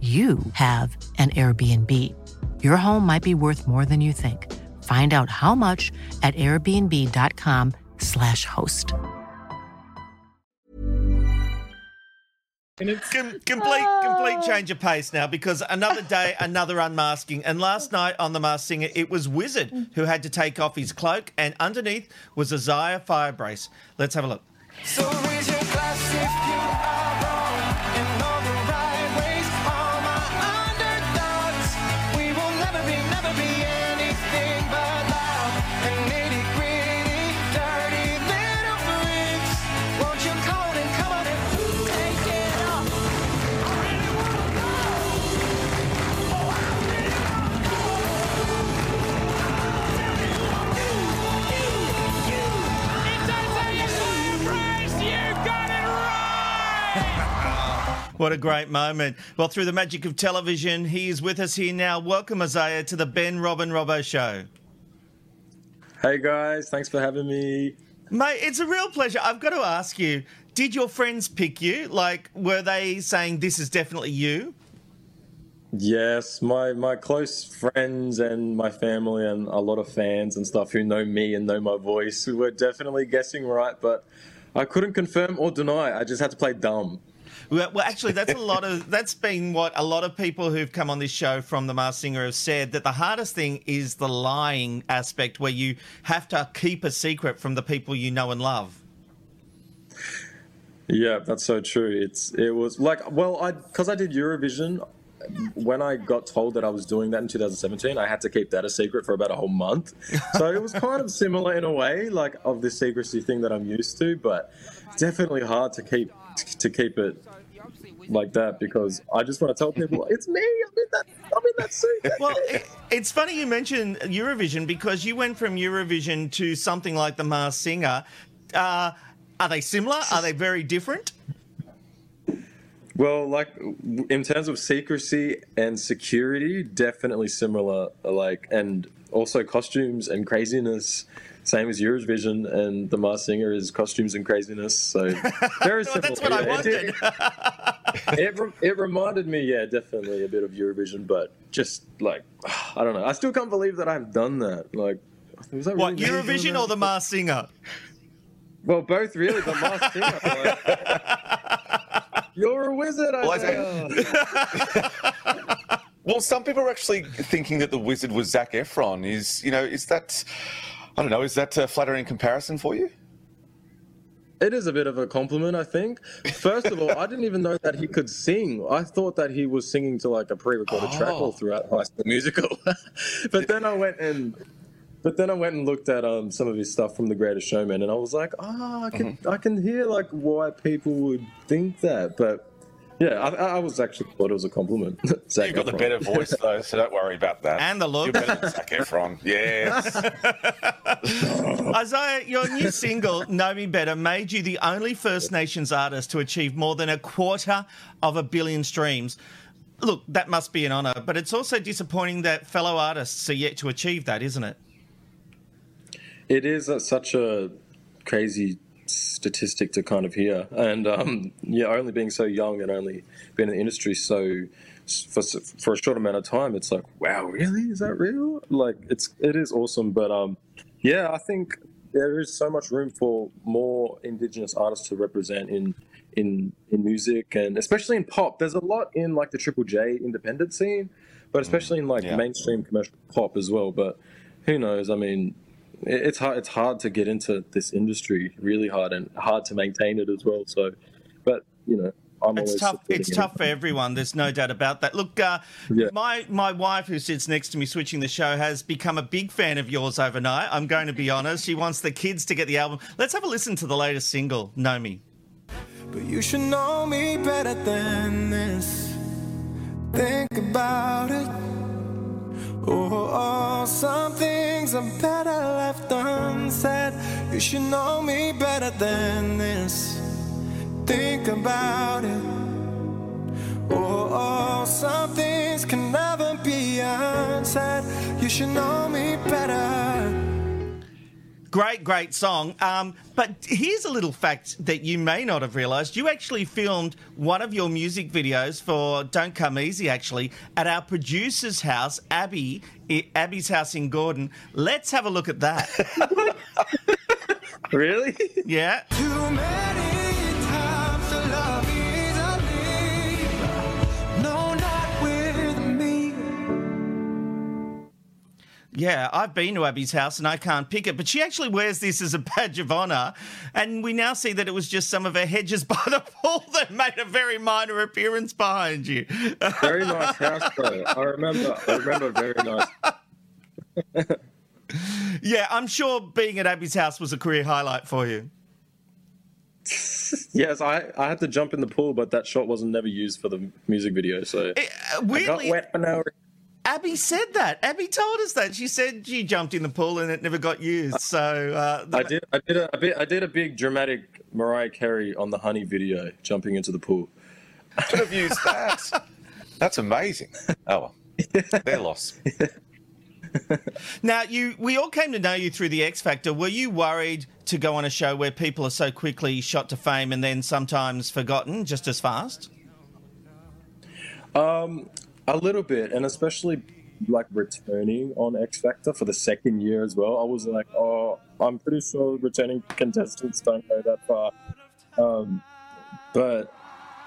S1: you have an Airbnb. Your home might be worth more than you think. Find out how much at airbnb.com/slash host.
S4: Com- complete, complete change of pace now because another day, another unmasking. And last night on The Masked Singer, it was Wizard who had to take off his cloak, and underneath was Isaiah Firebrace. Let's have a look.
S15: So
S4: What a great moment. Well, through the magic of television, he is with us here now. Welcome, Isaiah, to the Ben Robin Robbo Show.
S16: Hey guys, thanks for having me.
S4: Mate, it's a real pleasure. I've got to ask you, did your friends pick you? Like, were they saying this is definitely you?
S16: Yes, my my close friends and my family and a lot of fans and stuff who know me and know my voice were definitely guessing right, but I couldn't confirm or deny. I just had to play dumb.
S4: Well, actually, that's a lot of that's been what a lot of people who've come on this show from the Masked Singer have said that the hardest thing is the lying aspect, where you have to keep a secret from the people you know and love.
S16: Yeah, that's so true. It's it was like well, I because I did Eurovision. When I got told that I was doing that in 2017, I had to keep that a secret for about a whole month. So it was kind of similar in a way, like of this secrecy thing that I'm used to, but definitely hard to keep to keep it like that because I just want to tell people it's me. I'm in that. I'm in that suit.
S4: Well, it, it's funny you mentioned Eurovision because you went from Eurovision to something like the Masked Singer. Uh, are they similar? Are they very different?
S16: Well, like in terms of secrecy and security, definitely similar. Like, and also costumes and craziness. Same as Eurovision, and the Masked Singer is costumes and craziness. So very similar.
S4: That's what I
S16: Yeah, it did-
S4: wanted.
S16: it, re- it reminded me, yeah, definitely a bit of Eurovision, but just like I don't know. I still can't believe that I've done that. Like, was that
S4: What
S16: really
S4: Eurovision or the Masked Singer?
S16: Well, both really, The Mars Singer. like- You're a wizard.
S9: Well, I
S16: Isaiah.
S9: Well, some people are actually thinking that the wizard was Zac Efron. Is you know, is that I don't know, is that a flattering comparison for you?
S16: It is a bit of a compliment, I think. First of all, I didn't even know that he could sing. I thought that he was singing to like a pre-recorded track all
S9: Oh.
S16: throughout High School Musical. but then I went and, but then I went and looked at um, some of his stuff from The Greatest Showman, and I was like, oh, I can I can hear like why people would think that. But yeah, I, I was actually thought it was a compliment. Zac
S9: You've got the better voice though, so don't worry about that.
S4: And the look.
S9: You're better than Zac Efron. Yes.
S4: Isaiah, your new single, Know Me Better, made you the only First Nations artist to achieve more than a quarter of a billion streams. Look, that must be an honour, but it's also disappointing that fellow artists are yet to achieve that, isn't it?
S16: It is a, such a crazy statistic to kind of hear, and um, yeah, only being so young and only been in the industry so for for a short amount of time, it's like, wow, really? Is that real? Like, it's it is awesome, but um, yeah, I think there is so much room for more Indigenous artists to represent in in in music and especially in pop. There's a lot in like the Triple J independent scene, but especially in like
S9: yeah.
S16: mainstream commercial pop as well. But who knows? I mean, it's hard. It's hard to get into this industry, really hard, and hard to maintain it as well. So, but you know, I'm
S4: It's tough. It's
S16: it.
S4: tough for everyone. There's no doubt about that. Look, uh,
S16: Yeah.
S4: my my wife, who sits next to me switching the show, has become a big fan of yours overnight. I'm going to be honest. She wants the kids to get the album. Let's have a listen to the latest single, "Know Me."
S17: But you should know me better than this. Think about it. Oh, some things are better left unsaid. You should know me better than this. Think about it. Oh, some things can never be unsaid. You should know me better.
S4: Great, great song. Um, but here's a little fact that you may not have realised. You actually filmed one of your music videos for Don't Come Easy, actually, at our producer's house, Abby, Abby's house in Gordon. Let's have a look at that.
S16: really?
S4: Yeah. Yeah, I've been to Abby's house and I can't pick it, but she actually wears this as a badge of honour. And we now see that it was just some of her hedges by the pool that made a very minor appearance behind you.
S16: Very nice house, though. I remember. I remember very nice.
S4: yeah, I'm sure being at Abby's house was a career highlight for you.
S16: Yes, I, I had to jump in the pool, but that shot wasn't never used for the music video. So uh, I got wet for no reason.
S4: Abby said that. Abby told us that. She said she jumped in the pool and it never got used. So uh,
S16: I did. I did a, a bit. I did a big dramatic Mariah Carey on the Honey video, jumping into the pool.
S9: Could have used that. That's amazing. Oh well, their loss.
S4: Now, you we all came to know you through the X Factor. Were you worried to go on a show where people are so quickly shot to fame and then sometimes forgotten just as fast?
S16: Um, A little bit, and especially like returning on X Factor for the second year as well. I was like, oh, I'm pretty sure returning contestants don't go that far. Um, but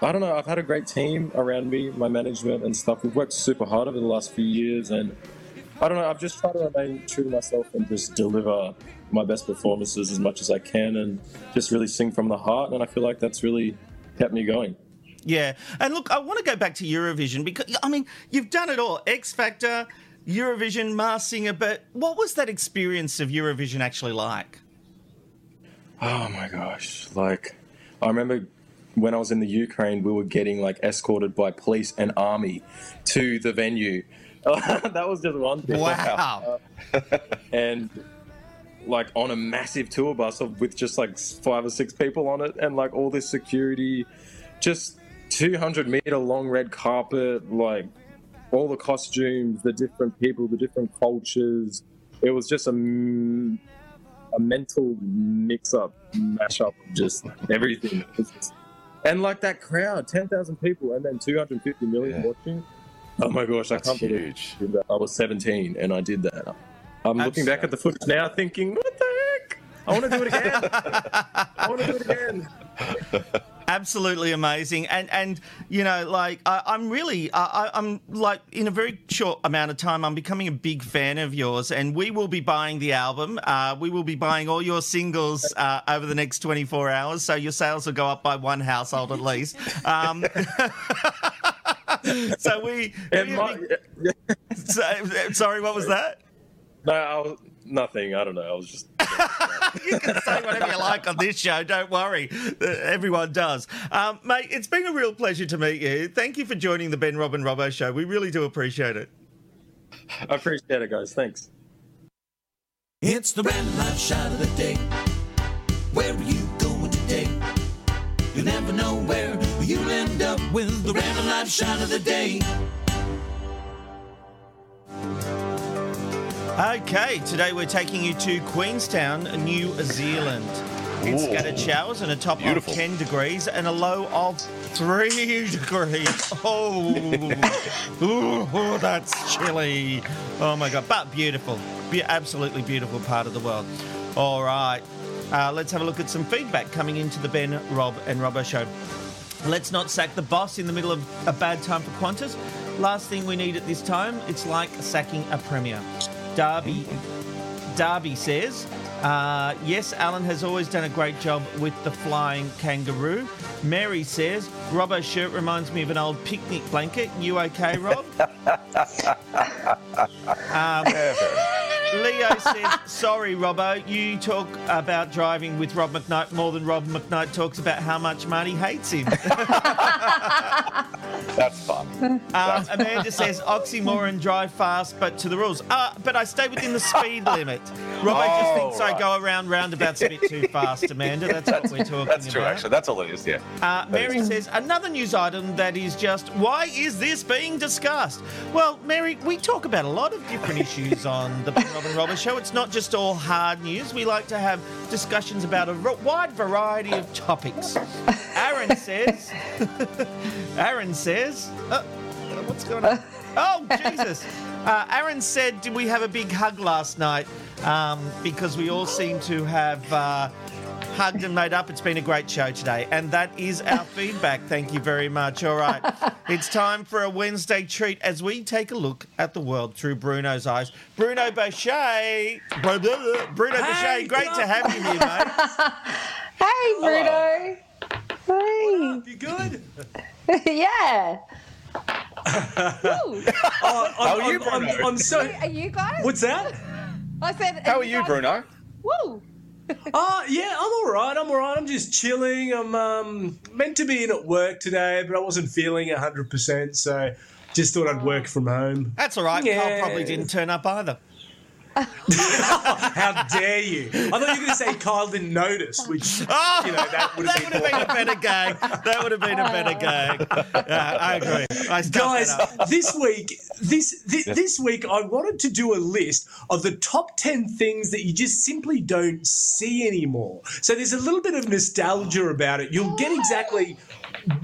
S16: I don't know. I've had a great team around me, my management and stuff. We've worked super hard over the last few years, and I don't know. I've just tried to remain true to myself and just deliver my best performances as much as I can, and just really sing from the heart. And I feel like that's really kept me going.
S4: Yeah, and look, I want to go back to Eurovision because I mean, you've done it all: X Factor, Eurovision, Masked Singer. But what was that experience of Eurovision actually like?
S16: Oh my gosh! Like, I remember when I was in the Ukraine, we were getting like escorted by police and army to the venue. that was just one thing.
S4: Wow.
S16: and like on a massive tour bus with just like five or six people on it, and like all this security, just 200 meter long red carpet, like all the costumes, the different people, the different cultures. It was just a, a mental mix up, mash up of just everything. Just- and like that crowd, 10,000 people and then 250 million watching. Oh my gosh, I can't believe I. I was 17 and I did that. I'm looking back at the footage now thinking, what the heck? I want to do it again. I want to do it again.
S4: Absolutely amazing, and and you know, like I, I'm really, I, I'm like in a very short amount of time, I'm becoming a big fan of yours, and we will be buying the album. Uh, we will be buying all your singles uh, over the next 24 hours, so your sales will go up by one household at least. Um, so we. so, sorry, what was that?
S16: No, I was, nothing. I don't know. I was just.
S4: you can say whatever you like on this show. Don't worry. Uh, Everyone does. Um, mate, it's been a real pleasure to meet you. Thank you for joining the Ben Robin Robbo show. We really do appreciate it.
S16: I appreciate it, guys. Thanks.
S18: It's the random life shot of the day. Where are you going today? You never know where you'll end up with the random life shot of the day.
S4: Okay, today we're taking you to Queenstown, New Zealand. It's scattered showers and a top
S9: Beautiful.
S4: of 10 degrees and a low of 3 degrees. Oh, Ooh, oh, that's chilly. Oh my God, but beautiful. Be- absolutely beautiful part of the world. All right, uh, let's have a look at some feedback coming into the Ben, Rob, and Robbo show. Let's not sack the boss in the middle of a bad time for Qantas. Last thing we need at this time, it's like sacking a premier. Darby, Darby says, uh, yes, Alan has always done a great job with the flying kangaroo. Mary says, Robbo's shirt reminds me of an old picnic blanket. You okay, Rob? Um, Leo says, sorry, Robbo, you talk about driving with Rob McKnight more than Rob McKnight talks about how much Marty hates him.
S9: That's fun.
S4: Um, Amanda says, oxymoron, drive fast, but to the rules. Uh, but I stay within the speed limit. Robbo just
S9: Oh,
S4: thinks I go around roundabouts a bit too fast, Amanda. That's what we're talking
S9: That's true,
S4: about.
S9: actually. That's all it is, yeah.
S4: Uh, Mary
S9: is-
S4: says, another news item that is just, why is this being discussed? Well, Mary, we talk about a lot of different issues on the Robin Roberts show. It's not just all hard news. We like to have discussions about a wide variety of topics. Aaron says, Aaron says, uh, what's going on? Oh, Jesus. Uh, Aaron said, did we have a big hug last night? Um, because we all seem to have uh, hugged and made up. It's been a great show today. And that is our feedback. Thank you very much. All right. It's time for a Wednesday treat as we take a look at the world through Bruno's eyes. Bruno Boucher. Bruno Boucher, great to have you here, mate.
S11: Hey, Bruno. Hey.
S12: You good?
S11: yeah.
S12: Oh,
S9: How
S12: I'm,
S9: are you,
S12: I'm, I'm, I'm so.
S11: Are you guys?
S12: What's that?
S11: I said.
S9: How are you, Bruno?
S11: Woo.
S12: Oh, yeah, I'm all right. I'm all right. I'm just chilling. I'm um, meant to be in at work today, but I wasn't feeling 100%, so just thought I'd work from home.
S4: That's all right.
S12: Yeah.
S4: Carl probably didn't turn up either.
S12: How dare you? I thought you were going to say Kyle didn't notice, which,
S4: Oh,
S12: you know, that would have
S4: that would have been a better gag. That would have been a better gag. Yeah, I agree. I
S12: Guys, this week, this, this this week, I wanted to do a list of the top ten things that you just simply don't see anymore. So there's a little bit of nostalgia about it. You'll get exactly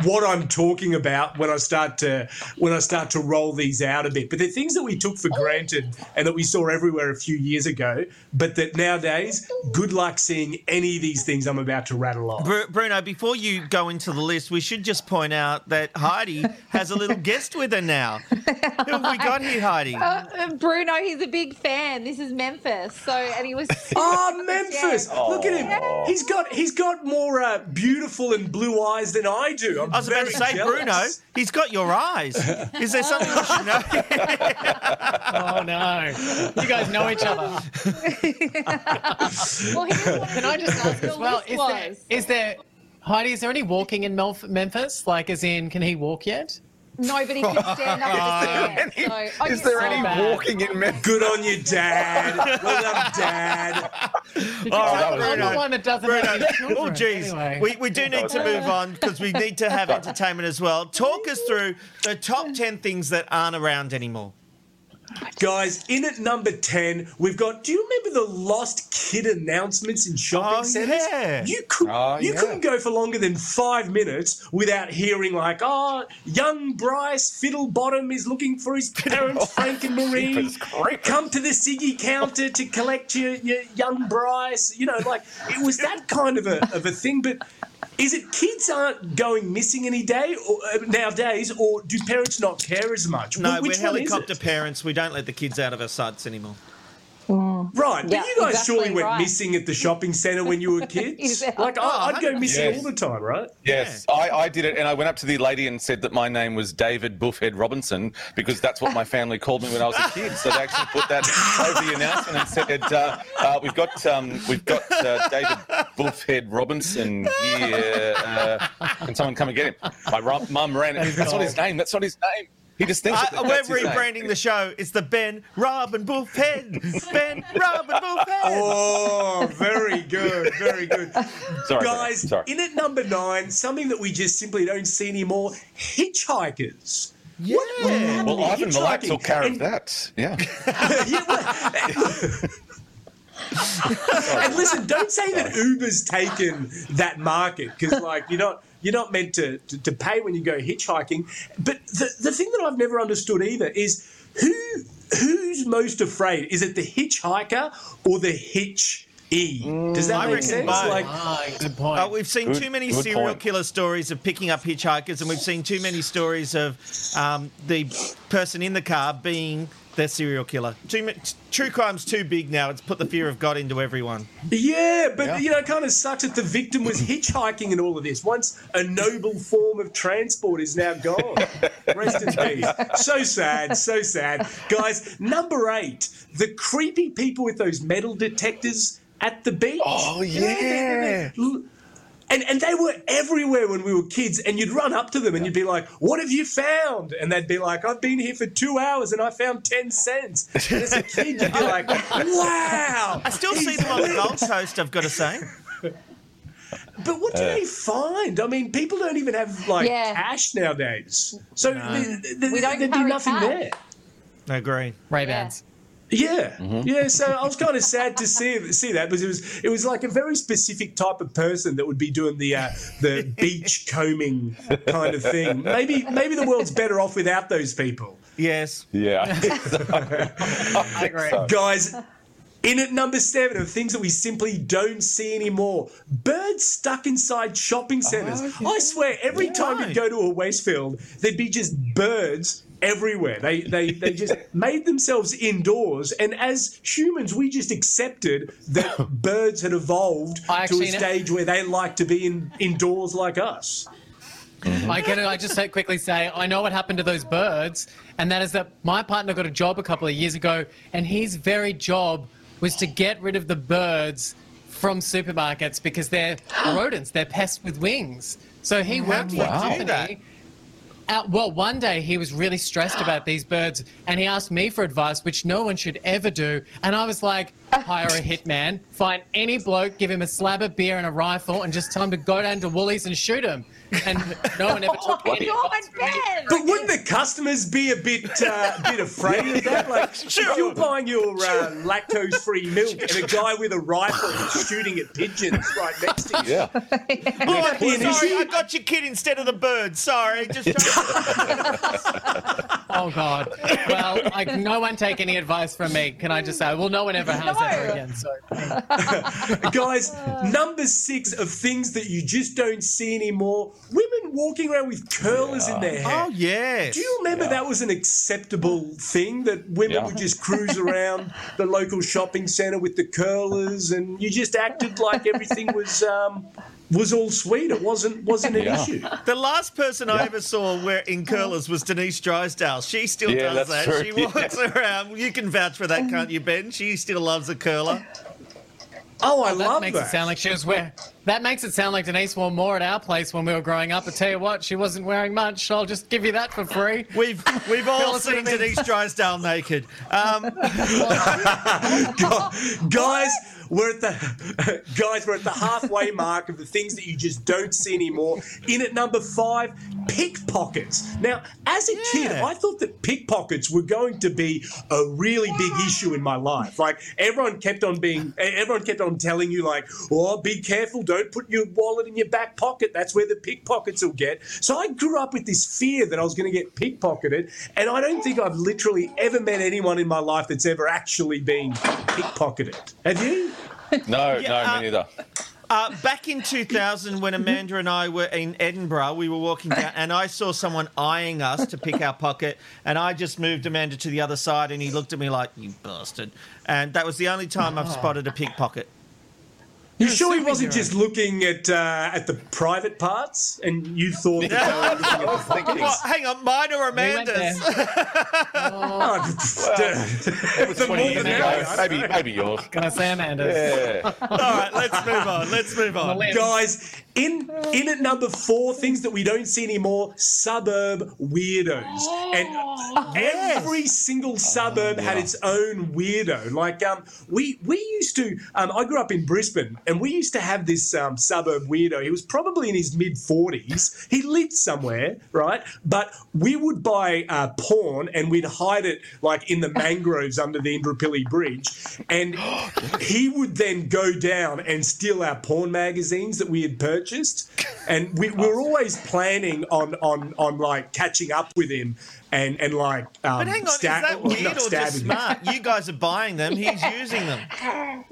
S12: what I'm talking about when I start to when I start to roll these out a bit. But they're things that we took for granted and that we saw everywhere a few years ago, but that nowadays, good luck seeing any of these things I'm about to rattle off.
S4: Bru- Bruno, before you go into the list, we should just point out that Heidi has a little guest with her now. Who have we got here, Heidi?
S11: Uh, Bruno, he's a big fan. This is Memphis. So, and he was.
S12: Oh, Memphis! Look at him. He's got he's got more uh, beautiful and blue eyes than I do. I'm
S4: I was about to say,
S12: jealous.
S4: Bruno, he's got your eyes. Is there something we should know?
S8: oh no, you guys know each other. well, Can I just ask well? Is there, is there, Heidi? Is there any walking in Memphis? Like, as in, can he walk yet?
S11: No, but he can stand up at the stairs. So,
S8: Is there any walking
S9: in men?
S12: Good on you, Dad. Well done, Dad.
S4: All right,
S8: I'm the one that doesn't have.
S4: Oh, geez.
S8: Anyway.
S4: We, we do need to move on because we need to have entertainment as well. Talk us through the top 10 things that aren't around anymore.
S12: Guys, in at number 10, we've got. Do you remember the lost kid announcements in shopping
S4: Oh,
S12: centres?
S4: yeah.
S12: You, could,
S4: Oh,
S12: you
S4: yeah.
S12: couldn't go for longer than five minutes without hearing, like, oh, young Bryce Fiddlebottom is looking for his parents, oh, Frank and Marie. Come to the Siggy counter to collect your, your young Bryce. You know, like, it was that kind of a, of a thing, but. Is it kids aren't going missing any day or, uh, nowadays, or do parents not care as much?
S4: No,
S12: Wh-
S4: we're
S12: one is it?
S4: helicopter parents. We don't let the kids out of our suds anymore.
S12: Right, but you guys
S11: exactly
S12: surely went
S11: right.
S12: missing at the shopping centre when you were kids.
S11: Exactly.
S12: Like I, I'd go missing
S9: Yes.
S12: all the time, right?
S9: Yes, I, I did it, and I went up to the lady and said that my name was David Buffhead Robinson because that's what my family called me when I was a kid. So they actually put that over the announcement and said, uh, uh, "We've got um, we've got uh, David Buffhead Robinson here. Uh, can someone come and get him?" My ru- mum ran. it. That's not his name. That's not his name. He just thinks that
S4: Uh, we're
S9: his name.
S4: rebranding the show. It's the Ben Robin Buffhead. Ben Robin Buffhead.
S12: Oh, very good, very good.
S9: Sorry,
S12: Guys,
S9: sorry.
S12: in at number nine, something that we just simply don't see anymore: hitchhikers.
S4: Yeah.
S9: Well, Ivan Milat
S12: hitchhiking?
S9: took care of
S12: And-
S9: that. Yeah.
S12: and listen, don't say that Uber's taken that market because, like, you're not you're not meant to, to, to pay when you go hitchhiking. But the, the thing that I've never understood either is who who's most afraid? Is it the hitchhiker or the hitch e? Does that
S4: I
S12: make sense?
S4: both.
S12: Like,
S8: good point.
S4: Uh, we've seen
S9: Good-
S4: too many serial
S9: point.
S4: killer stories of picking up hitchhikers, and we've seen too many stories of um, the person in the car being the serial killer. Too ma- true crime's too big now. It's put the fear of God into everyone.
S12: Yeah, but
S9: Yeah.
S12: you know, it kind of sucks that the victim was hitchhiking in all of this. Once a noble form of transport is now gone. Rest in peace. So sad, so sad. Guys, number eight, the creepy people with those metal detectors at the beach.
S9: Oh,
S12: yeah. know, they- they- they- And, and they were everywhere when we were kids, and you'd run up to them and you'd be like, What have you found? And they'd be like, I've been here for two hours and I found 10 cents. And as a kid, you'd be like, Wow.
S4: I still see them on the
S12: lit."
S4: Gold Coast. I've got to say.
S12: But what do they find? I mean, people don't even have like
S11: Yeah.
S12: cash nowadays, so th- th- th-
S11: We don't
S12: there'd be nothing
S11: cash.
S12: there.
S4: I agree.
S8: Ray Bans.
S12: Yeah, yeah. So I was kind of sad to see see that because it was it was like a very specific type of person that would be doing the uh, the beach combing kind of thing. Maybe maybe the world's better off without those people.
S4: Yes.
S9: Yeah.
S8: I agree.
S12: Guys, in at number seven of things that we simply don't see anymore birds stuck inside shopping centres. I swear, every time you'd go to a Westfield, there'd be just birds everywhere. They, they, they just made themselves indoors, and as humans, we just accepted that birds had evolved
S8: I
S12: to a
S8: actually know-
S12: stage where they like to be in, indoors like us.
S8: I can I just say, quickly say I know what happened to those birds, and that is that my partner got a job a couple of years ago, and his very job was to get rid of the birds from supermarkets because they're rodents, they're pests with wings. So he worked for a
S4: Wow.
S8: company. Uh, well, one day he was really stressed about these birds, and he asked me for advice, which no one should ever do. And I was like, hire a hitman, find any bloke, give him a slab of beer and a rifle, and just tell him to go down to Woolies and shoot him. And no one ever took
S11: Oh
S8: any
S11: God,
S8: advice.
S11: Ben!
S12: But wouldn't the customers be a bit uh, bit afraid of that? Like, if you're buying your uh, lactose-free milk and a guy with a rifle is shooting at pigeons right next to you,
S9: Yeah.
S4: Oh,
S12: that
S4: sorry. I got your kid instead of the bird. Sorry, just
S8: Oh God. Well, like no one take any advice from me. Can I just say? Well, no one ever has ever again. So
S12: guys, number six of things that you just don't see anymore: women walking around with curlers in their hair.
S4: Oh yes.
S12: Do you remember that was an acceptable thing that women
S9: Yeah.
S12: would just cruise around the local shopping centre with the curlers, and you just acted like everything was um, was all sweet. It wasn't wasn't an
S9: Yeah.
S12: issue.
S4: The last person I ever saw wear in curlers was Denise Drysdale. She still
S9: Yeah,
S4: does that.
S9: true,
S4: She walks around. You can vouch for that, can't you, Ben? She still loves a curler.
S12: Oh, I
S8: that
S12: love
S8: makes
S12: that.
S8: Makes it sound like she was wearing. That makes it sound like Denise wore more at our place when we were growing up. I tell you what, she wasn't wearing much. I'll just give you that for free.
S4: We've we've all seen
S8: would have been-
S4: Denise Drysdale naked. Um,
S12: guys, we're at the guys, we're at the halfway mark of the things that you just don't see anymore. In at number five, pickpockets. Now, as a kid, I thought that pickpockets were going to be a really big issue in my life. Like everyone kept on being, everyone kept on telling you, like, "Oh, be careful! Don't put your wallet in your back pocket. That's where the pickpockets will get." So I grew up with this fear that I was going to get pickpocketed, and I don't think I've literally ever met anyone in my life that's ever actually been pickpocketed. Have you?
S9: No,
S4: Yeah,
S9: no,
S4: uh,
S9: me neither.
S4: Uh, back in 2000, when Amanda and I were in Edinburgh, we were walking down, and I saw someone eyeing us to pick our pocket, and I just moved Amanda to the other side, and he looked at me like, "You bastard!" And that was the only time I've spotted a pickpocket.
S12: You sure he wasn't just looking at uh, at the private parts, and you thought that they were looking at the pockets?
S4: What, hang on, mine or
S8: went
S4: Amanda's?
S12: Oh,
S9: It was
S12: the
S9: 20
S12: more
S9: years
S12: the
S9: ago. Maybe, maybe yours.
S8: Can I say Amanda's?
S9: Yeah.
S4: All right, let's move on. Let's move on.
S12: Guys, in in at number four, things that we don't see anymore: suburb weirdos, and every single suburb had its own weirdo. Like um, we we used to. Um, I grew up in Brisbane, and we used to have this um, suburb weirdo. He was probably in his mid forties. He lived somewhere, right? But we would buy uh, porn, and we'd hide it like in the mangroves under the Indooroopilly Bridge, and he would then go down and steal our porn magazines that we had purchased, and we, we were always planning on on on like catching up with him and and like um,
S4: But hang on,
S12: stab-
S4: is that weird
S12: not
S4: or just smart? You guys are buying them. He's using them.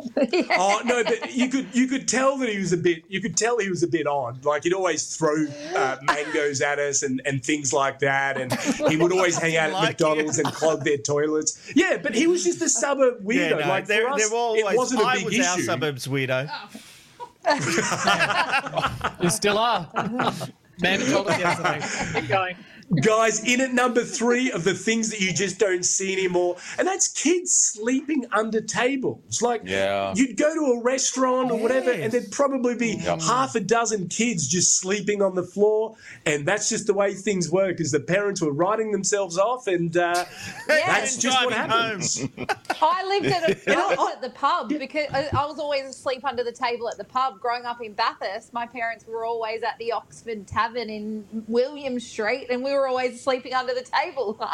S12: Oh no, but you could you could tell that he was a bit. You could tell he was a bit on. Like he'd always throw uh, mangoes at us and, and things like that, and he would always hang out at
S4: Like
S12: McDonald's and clog their toilets. Yeah, but he was just a suburb weirdo.
S4: Yeah, no,
S12: like
S4: they're,
S12: for us,
S4: they're always.
S12: it wasn't a
S4: I
S12: big
S4: was
S12: issue.
S4: our suburbs weirdo.
S8: You still are. Amanda told us yesterday. Keep going.
S12: Guys, in at number three of the things that you just don't see anymore, and that's kids sleeping under tables. Like,
S9: Yeah.
S12: you'd go to a restaurant or whatever, and there'd probably be
S9: Yep.
S12: half a dozen kids just sleeping on the floor, and that's just the way things work. Is the parents were writing themselves off, and uh, that's
S4: And
S12: just what happens.
S11: I lived at a, I lived at the pub because I I was always asleep under the table at the pub. Growing up in Bathurst, my parents were always at the Oxford Tavern in William Street, and we were always sleeping under the table.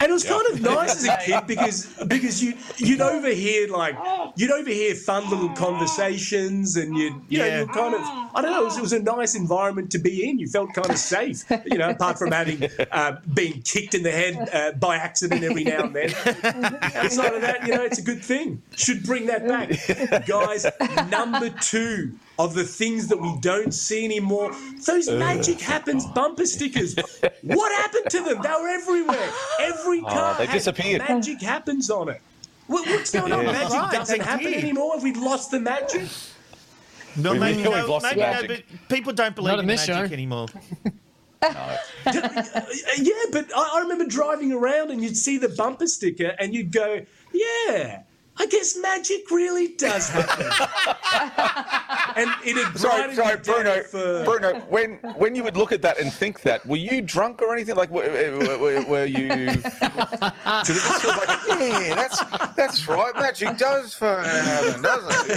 S12: And it was kind of nice as a kid because because you you'd overhear like you'd overhear fun little conversations and you'd you know you were kind of I don't know it was, it was a nice environment to be in. You felt kind of safe, you know, apart from having uh, being kicked in the head uh, by accident every now and then. Outside of that, you know, it's a good thing. Should bring that back, guys. Number two of the things that we don't see anymore. Those uh. magic happens bumper stickers. What happened to them? They were everywhere. Every
S9: Oh,
S12: car
S9: they
S12: had
S9: disappeared.
S12: magic happens on it. What's going on?
S9: Yeah.
S12: Magic
S4: Right,
S12: doesn't happen
S4: did.
S12: anymore. Have we lost the magic?
S4: No,
S9: We-
S4: maybe
S9: we've
S4: no,
S9: lost the
S4: maybe no,
S9: magic.
S4: but people don't believe
S8: Not
S4: in
S8: in
S4: magic
S8: show.
S4: anymore.
S12: Uh, yeah, but I, I remember driving around and you'd see the bumper sticker and you'd go, yeah. I guess magic really does happen. and it had
S9: Sorry, sorry, Bruno.
S12: for-
S9: Bruno, when when you would look at that and think that, were you drunk or anything? Like, were, eh, were, were- were you? Because it just feels like, yeah, that's that's right. Magic does for heaven, doesn't it?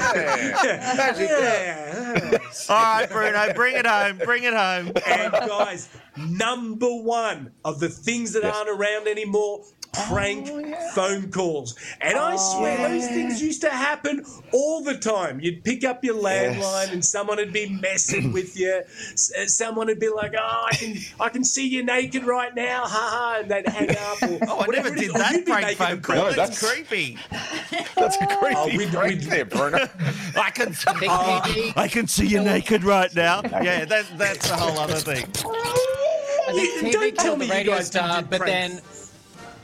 S9: Yeah, magic does.
S4: All right, Bruno, bring it home. Bring it home.
S12: And guys, number one of the things that aren't around anymore. Prank phone calls. And I swear those things used to happen all the time. You'd pick up your landline and someone would be messing with you. S- uh, Someone would be like, Oh, I can I can see you naked right now, haha, and they'd hang up. Or
S4: Oh, I never did that prank phone
S12: a
S4: call.
S12: prank.
S4: That's creepy.
S9: That's a creepy
S12: Oh, we'd-
S9: prank
S12: we'd-
S9: there, Bruno.
S4: I can, I can see you naked right now. Yeah, that, that's a whole other thing.
S8: I think TV
S12: don't tell me
S8: the
S12: you
S8: radio
S12: guys didn't
S8: star,
S12: do
S8: but
S12: pranks.
S8: then.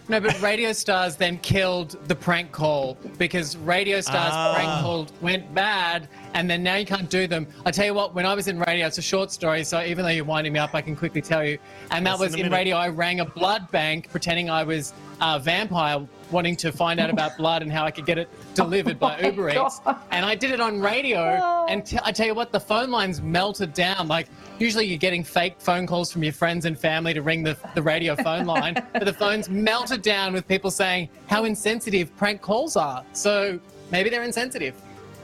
S8: No, but radio stars then killed the prank call because radio stars
S4: Ah.
S8: prank call went bad, and then now you can't do them. I tell you what, when I was in radio, it's a short story, so even though you're winding me up, I can quickly tell you. And that
S4: Less
S8: was
S4: a
S8: in radio. I rang a blood bank pretending I was a vampire, wanting to find out about blood and how I could get it oh delivered by
S11: my
S8: Uber Eats. And I did it on radio, and t- I tell you what, the phone lines melted down. Like usually you're getting fake phone calls from your friends and family to ring the, the radio phone line, but the phones melted down with people saying how insensitive prank calls are. So maybe they're insensitive.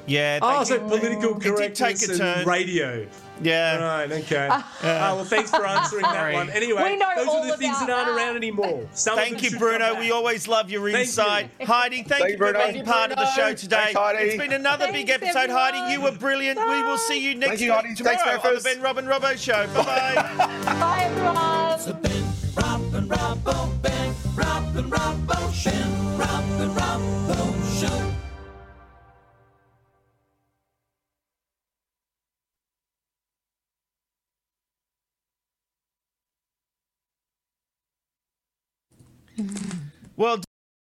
S4: Yeah.
S12: Oh,
S4: they
S12: so
S4: did-
S12: political
S4: it did
S12: correctness
S4: take a
S12: and radio.
S4: Yeah.
S12: Right, okay. Oh, well, thanks for answering that one. Anyway,
S11: We know
S12: those
S11: all
S12: are the things
S11: about
S12: that aren't
S11: that.
S12: around anymore. Some
S4: Thank you, Bruno. We always love your
S12: Thank
S4: insight.
S12: you.
S4: Heidi, thank,
S9: Thank
S4: you
S9: you,
S4: for
S9: Bruno.
S4: being part of the show today.
S9: Thanks, Heidi.
S4: It's been another big
S11: Thanks,
S4: episode, Heidi. You were brilliant. We will see you next thank
S9: you, Heidi.
S4: tomorrow
S9: Thanks,
S4: on the
S9: Memphis.
S4: Ben Robin Robbo Show. Bye bye.
S11: Bye, everyone.
S18: The Ben Robin Robbo, Ben Robin Robbo, Ben Robin Robbo Show.
S4: Well.